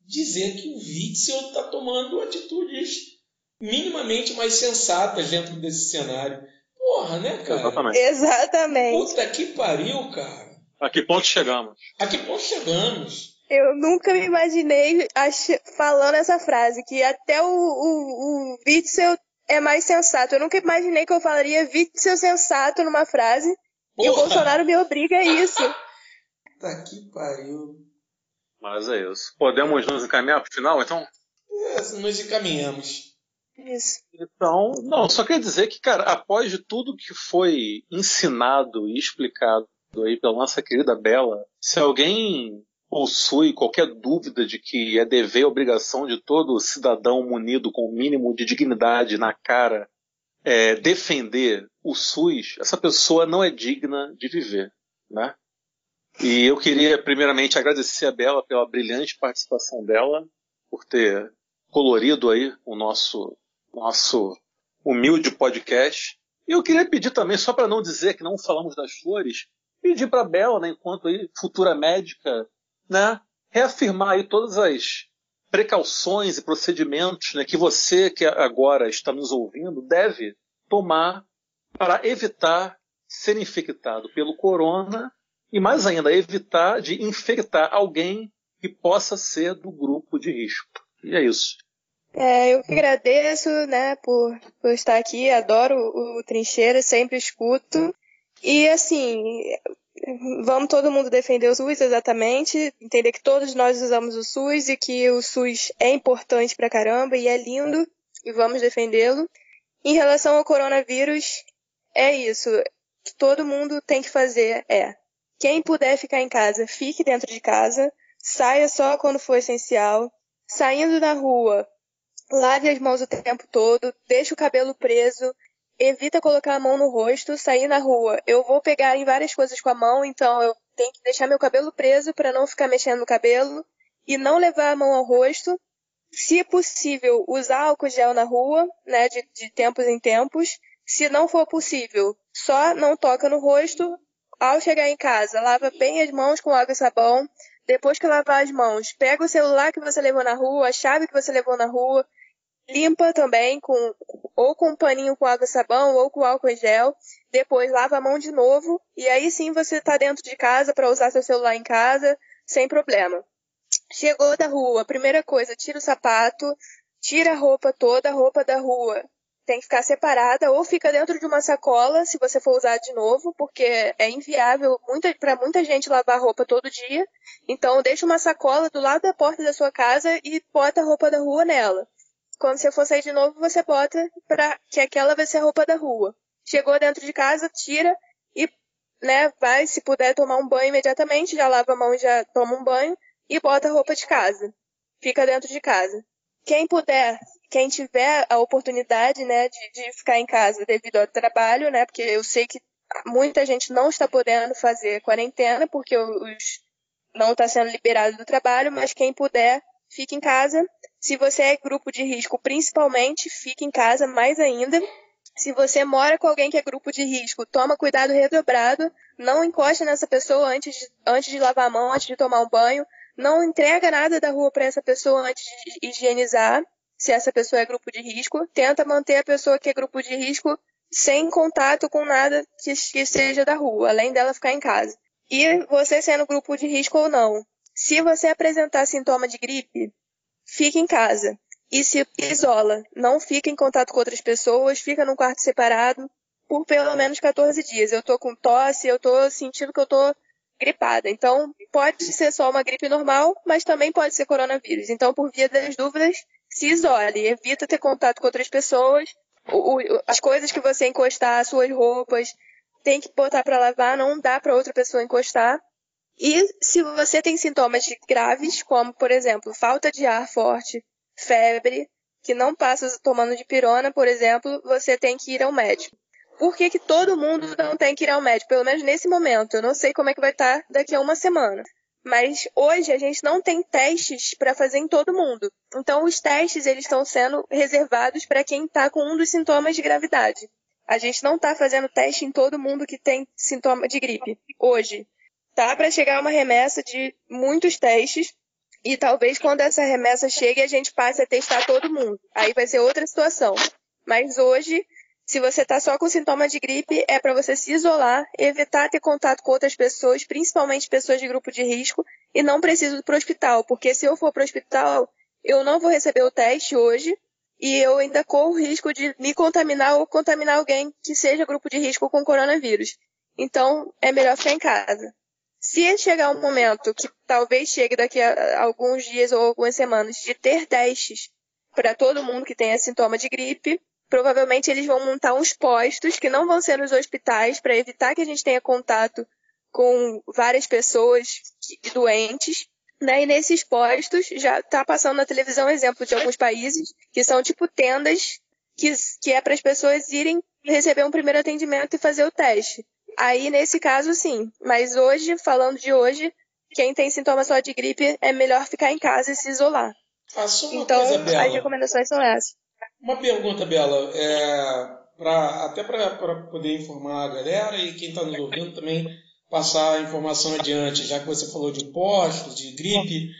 C: dizer que o Witzel está tomando atitudes minimamente mais sensatas dentro desse cenário. Porra, né, cara?
B: Exatamente. Exatamente.
C: Puta que pariu, cara.
A: A que ponto chegamos?
C: A que ponto chegamos?
B: Eu nunca me imaginei falando essa frase, que até o, o, o Witzel é mais sensato. Eu nunca imaginei que eu falaria Witzel sensato numa frase. Porra. E o Bolsonaro me obriga a isso.
C: Tá que pariu.
A: Mas é isso. Podemos nos encaminhar pro final, então?
C: É, nos encaminhamos.
B: Isso.
A: Então, não, só quer dizer que, cara, após de tudo que foi ensinado e explicado aí pela nossa querida Bela, se alguém possui qualquer dúvida de que é dever e obrigação de todo cidadão munido com o mínimo de dignidade na cara é, defender o SUS, essa pessoa não é digna de viver, né? E eu queria primeiramente agradecer a Bela pela brilhante participação dela, por ter colorido aí o nosso nosso humilde podcast. E eu queria pedir também, só para não dizer que não falamos das flores, pedir para a Bela, né, enquanto aí, futura médica, né, reafirmar aí todas as precauções e procedimentos né, que você que agora está nos ouvindo deve tomar para evitar ser infectado pelo corona e mais ainda evitar de infectar alguém que possa ser do grupo de risco. E é isso.
B: É, eu que agradeço, né, por, por estar aqui, adoro o, o Trincheira, sempre escuto. E assim, vamos todo mundo defender o SUS exatamente, entender que todos nós usamos o SUS e que o SUS é importante pra caramba e é lindo e vamos defendê-lo. Em relação ao coronavírus, é isso. Que todo mundo tem que fazer é quem puder ficar em casa, fique dentro de casa, saia só quando for essencial. Saindo na rua, Lave as mãos o tempo todo, deixa o cabelo preso, evita colocar a mão no rosto, sair na rua. Eu vou pegar em várias coisas com a mão, então eu tenho que deixar meu cabelo preso para não ficar mexendo no cabelo e não levar a mão ao rosto. Se possível, usar álcool gel na rua, né, de, de tempos em tempos. Se não for possível, só não toca no rosto. Ao chegar em casa, lava bem as mãos com água e sabão. Depois que lavar as mãos, pega o celular que você levou na rua, a chave que você levou na rua, limpa também com ou com um paninho com água e sabão ou com álcool em gel. Depois lava a mão de novo e aí sim você está dentro de casa para usar seu celular em casa sem problema. Chegou da rua, primeira coisa, tira o sapato, tira a roupa toda, a roupa da rua tem que ficar separada ou fica dentro de uma sacola se você for usar de novo, porque é inviável para muita gente lavar roupa todo dia. Então deixa uma sacola do lado da porta da sua casa e bota a roupa da rua nela. Quando você for sair de novo, você bota para que aquela vai ser a roupa da rua. Chegou dentro de casa, tira e né, vai, se puder, tomar um banho imediatamente, já lava a mão já toma um banho e bota a roupa de casa. Fica dentro de casa. Quem puder, quem tiver a oportunidade, né, de, de ficar em casa devido ao trabalho, né, porque eu sei que muita gente não está podendo fazer quarentena porque os não está sendo liberado do trabalho, mas quem puder, fique em casa. Se você é grupo de risco, principalmente, fique em casa mais ainda. Se você mora com alguém que é grupo de risco, toma cuidado redobrado. Não encosta nessa pessoa antes de, antes de lavar a mão, antes de tomar um banho. Não entrega nada da rua para essa pessoa antes de higienizar. Se essa pessoa é grupo de risco, tenta manter a pessoa que é grupo de risco sem contato com nada que, que seja da rua, além dela ficar em casa. E você sendo grupo de risco ou não, se você apresentar sintoma de gripe, fique em casa e se isola. Não fica em contato com outras pessoas, fica num quarto separado por pelo menos 14 dias. Eu tô com tosse, eu tô sentindo que eu tô gripada. Então, pode ser só uma gripe normal, mas também pode ser coronavírus. Então, por via das dúvidas, se isole, evita ter contato com outras pessoas. O, o, as coisas que você encostar, suas roupas, tem que botar para lavar, não dá para outra pessoa encostar. E se você tem sintomas graves, como por exemplo, falta de ar forte, febre, que não passa tomando de pirona, por exemplo, você tem que ir ao médico. Por que, que todo mundo não tem que ir ao médico? Pelo menos nesse momento. Eu não sei como é que vai estar daqui a uma semana. Mas hoje a gente não tem testes para fazer em todo mundo. Então os testes eles estão sendo reservados para quem está com um dos sintomas de gravidade. A gente não está fazendo teste em todo mundo que tem sintoma de gripe hoje. Tá para chegar uma remessa de muitos testes e talvez quando essa remessa chegue, a gente passe a testar todo mundo. Aí vai ser outra situação. Mas hoje, se você está só com sintoma de gripe, é para você se isolar, evitar ter contato com outras pessoas, principalmente pessoas de grupo de risco, e não preciso ir para o hospital, porque se eu for para o hospital, eu não vou receber o teste hoje e eu ainda corro o risco de me contaminar ou contaminar alguém que seja grupo de risco com coronavírus. Então, é melhor ficar em casa. Se chegar um momento que talvez chegue daqui a alguns dias ou algumas semanas de ter testes para todo mundo que tenha sintoma de gripe, provavelmente eles vão montar uns postos que não vão ser nos hospitais para evitar que a gente tenha contato com várias pessoas doentes. Né? E nesses postos já está passando na televisão exemplo de alguns países que são tipo tendas que, que é para as pessoas irem receber um primeiro atendimento e fazer o teste. Aí, nesse caso, sim. Mas hoje, falando de hoje, quem tem sintomas só de gripe é melhor ficar em casa e se isolar. então,
C: coisa, Bela.
B: as recomendações são essas.
C: Uma pergunta, Bela. É, pra, até para poder informar a galera e quem está nos ouvindo também passar a informação adiante, já que você falou de postos, de gripe.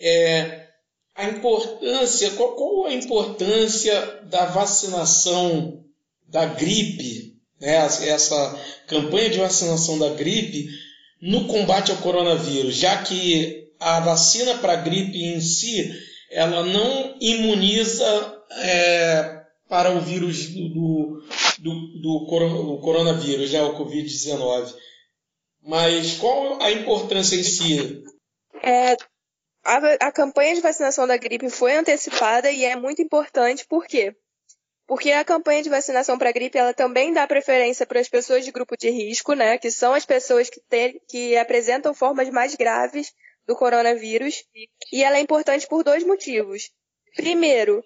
C: É, a importância, qual, qual a importância da vacinação da gripe né, essa campanha de vacinação da gripe no combate ao coronavírus, já que a vacina para a gripe em si ela não imuniza é, para o vírus do, do, do, do coronavírus, né, o Covid-19. Mas qual a importância em si?
B: É, a, a campanha de vacinação da gripe foi antecipada e é muito importante, por quê? Porque a campanha de vacinação para gripe ela também dá preferência para as pessoas de grupo de risco, né, que são as pessoas que, ter, que apresentam formas mais graves do coronavírus, e ela é importante por dois motivos. Primeiro,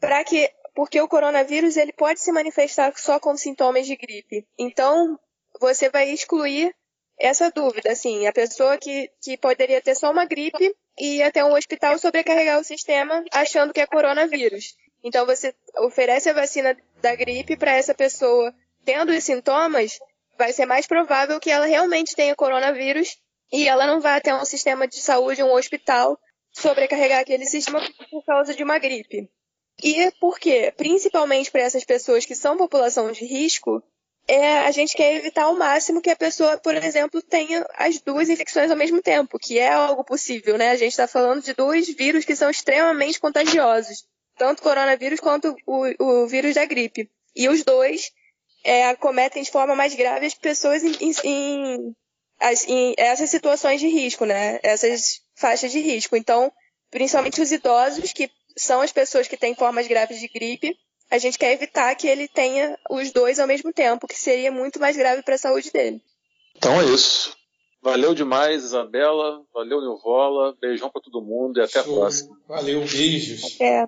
B: para que porque o coronavírus ele pode se manifestar só com sintomas de gripe. Então, você vai excluir essa dúvida, assim, a pessoa que, que poderia ter só uma gripe e ir até um hospital sobrecarregar o sistema achando que é coronavírus. Então você oferece a vacina da gripe para essa pessoa tendo os sintomas, vai ser mais provável que ela realmente tenha coronavírus e ela não vai até um sistema de saúde, um hospital, sobrecarregar aquele sistema por causa de uma gripe. E por quê? Principalmente para essas pessoas que são população de risco, é, a gente quer evitar ao máximo que a pessoa, por exemplo, tenha as duas infecções ao mesmo tempo, que é algo possível, né? A gente está falando de dois vírus que são extremamente contagiosos tanto o coronavírus quanto o, o vírus da gripe. E os dois é, acometem de forma mais grave as pessoas em, em, em, essas situações de risco, né? Essas faixas de risco. Então, principalmente os idosos, que são as pessoas que têm formas graves de gripe, a gente quer evitar que ele tenha os dois ao mesmo tempo, que seria muito mais grave para a saúde dele.
A: Então é isso. Valeu demais, Isabela. Valeu, Nilvola. Beijão pra todo mundo e até
C: Show.
A: a próxima.
C: Valeu, beijos.
B: É.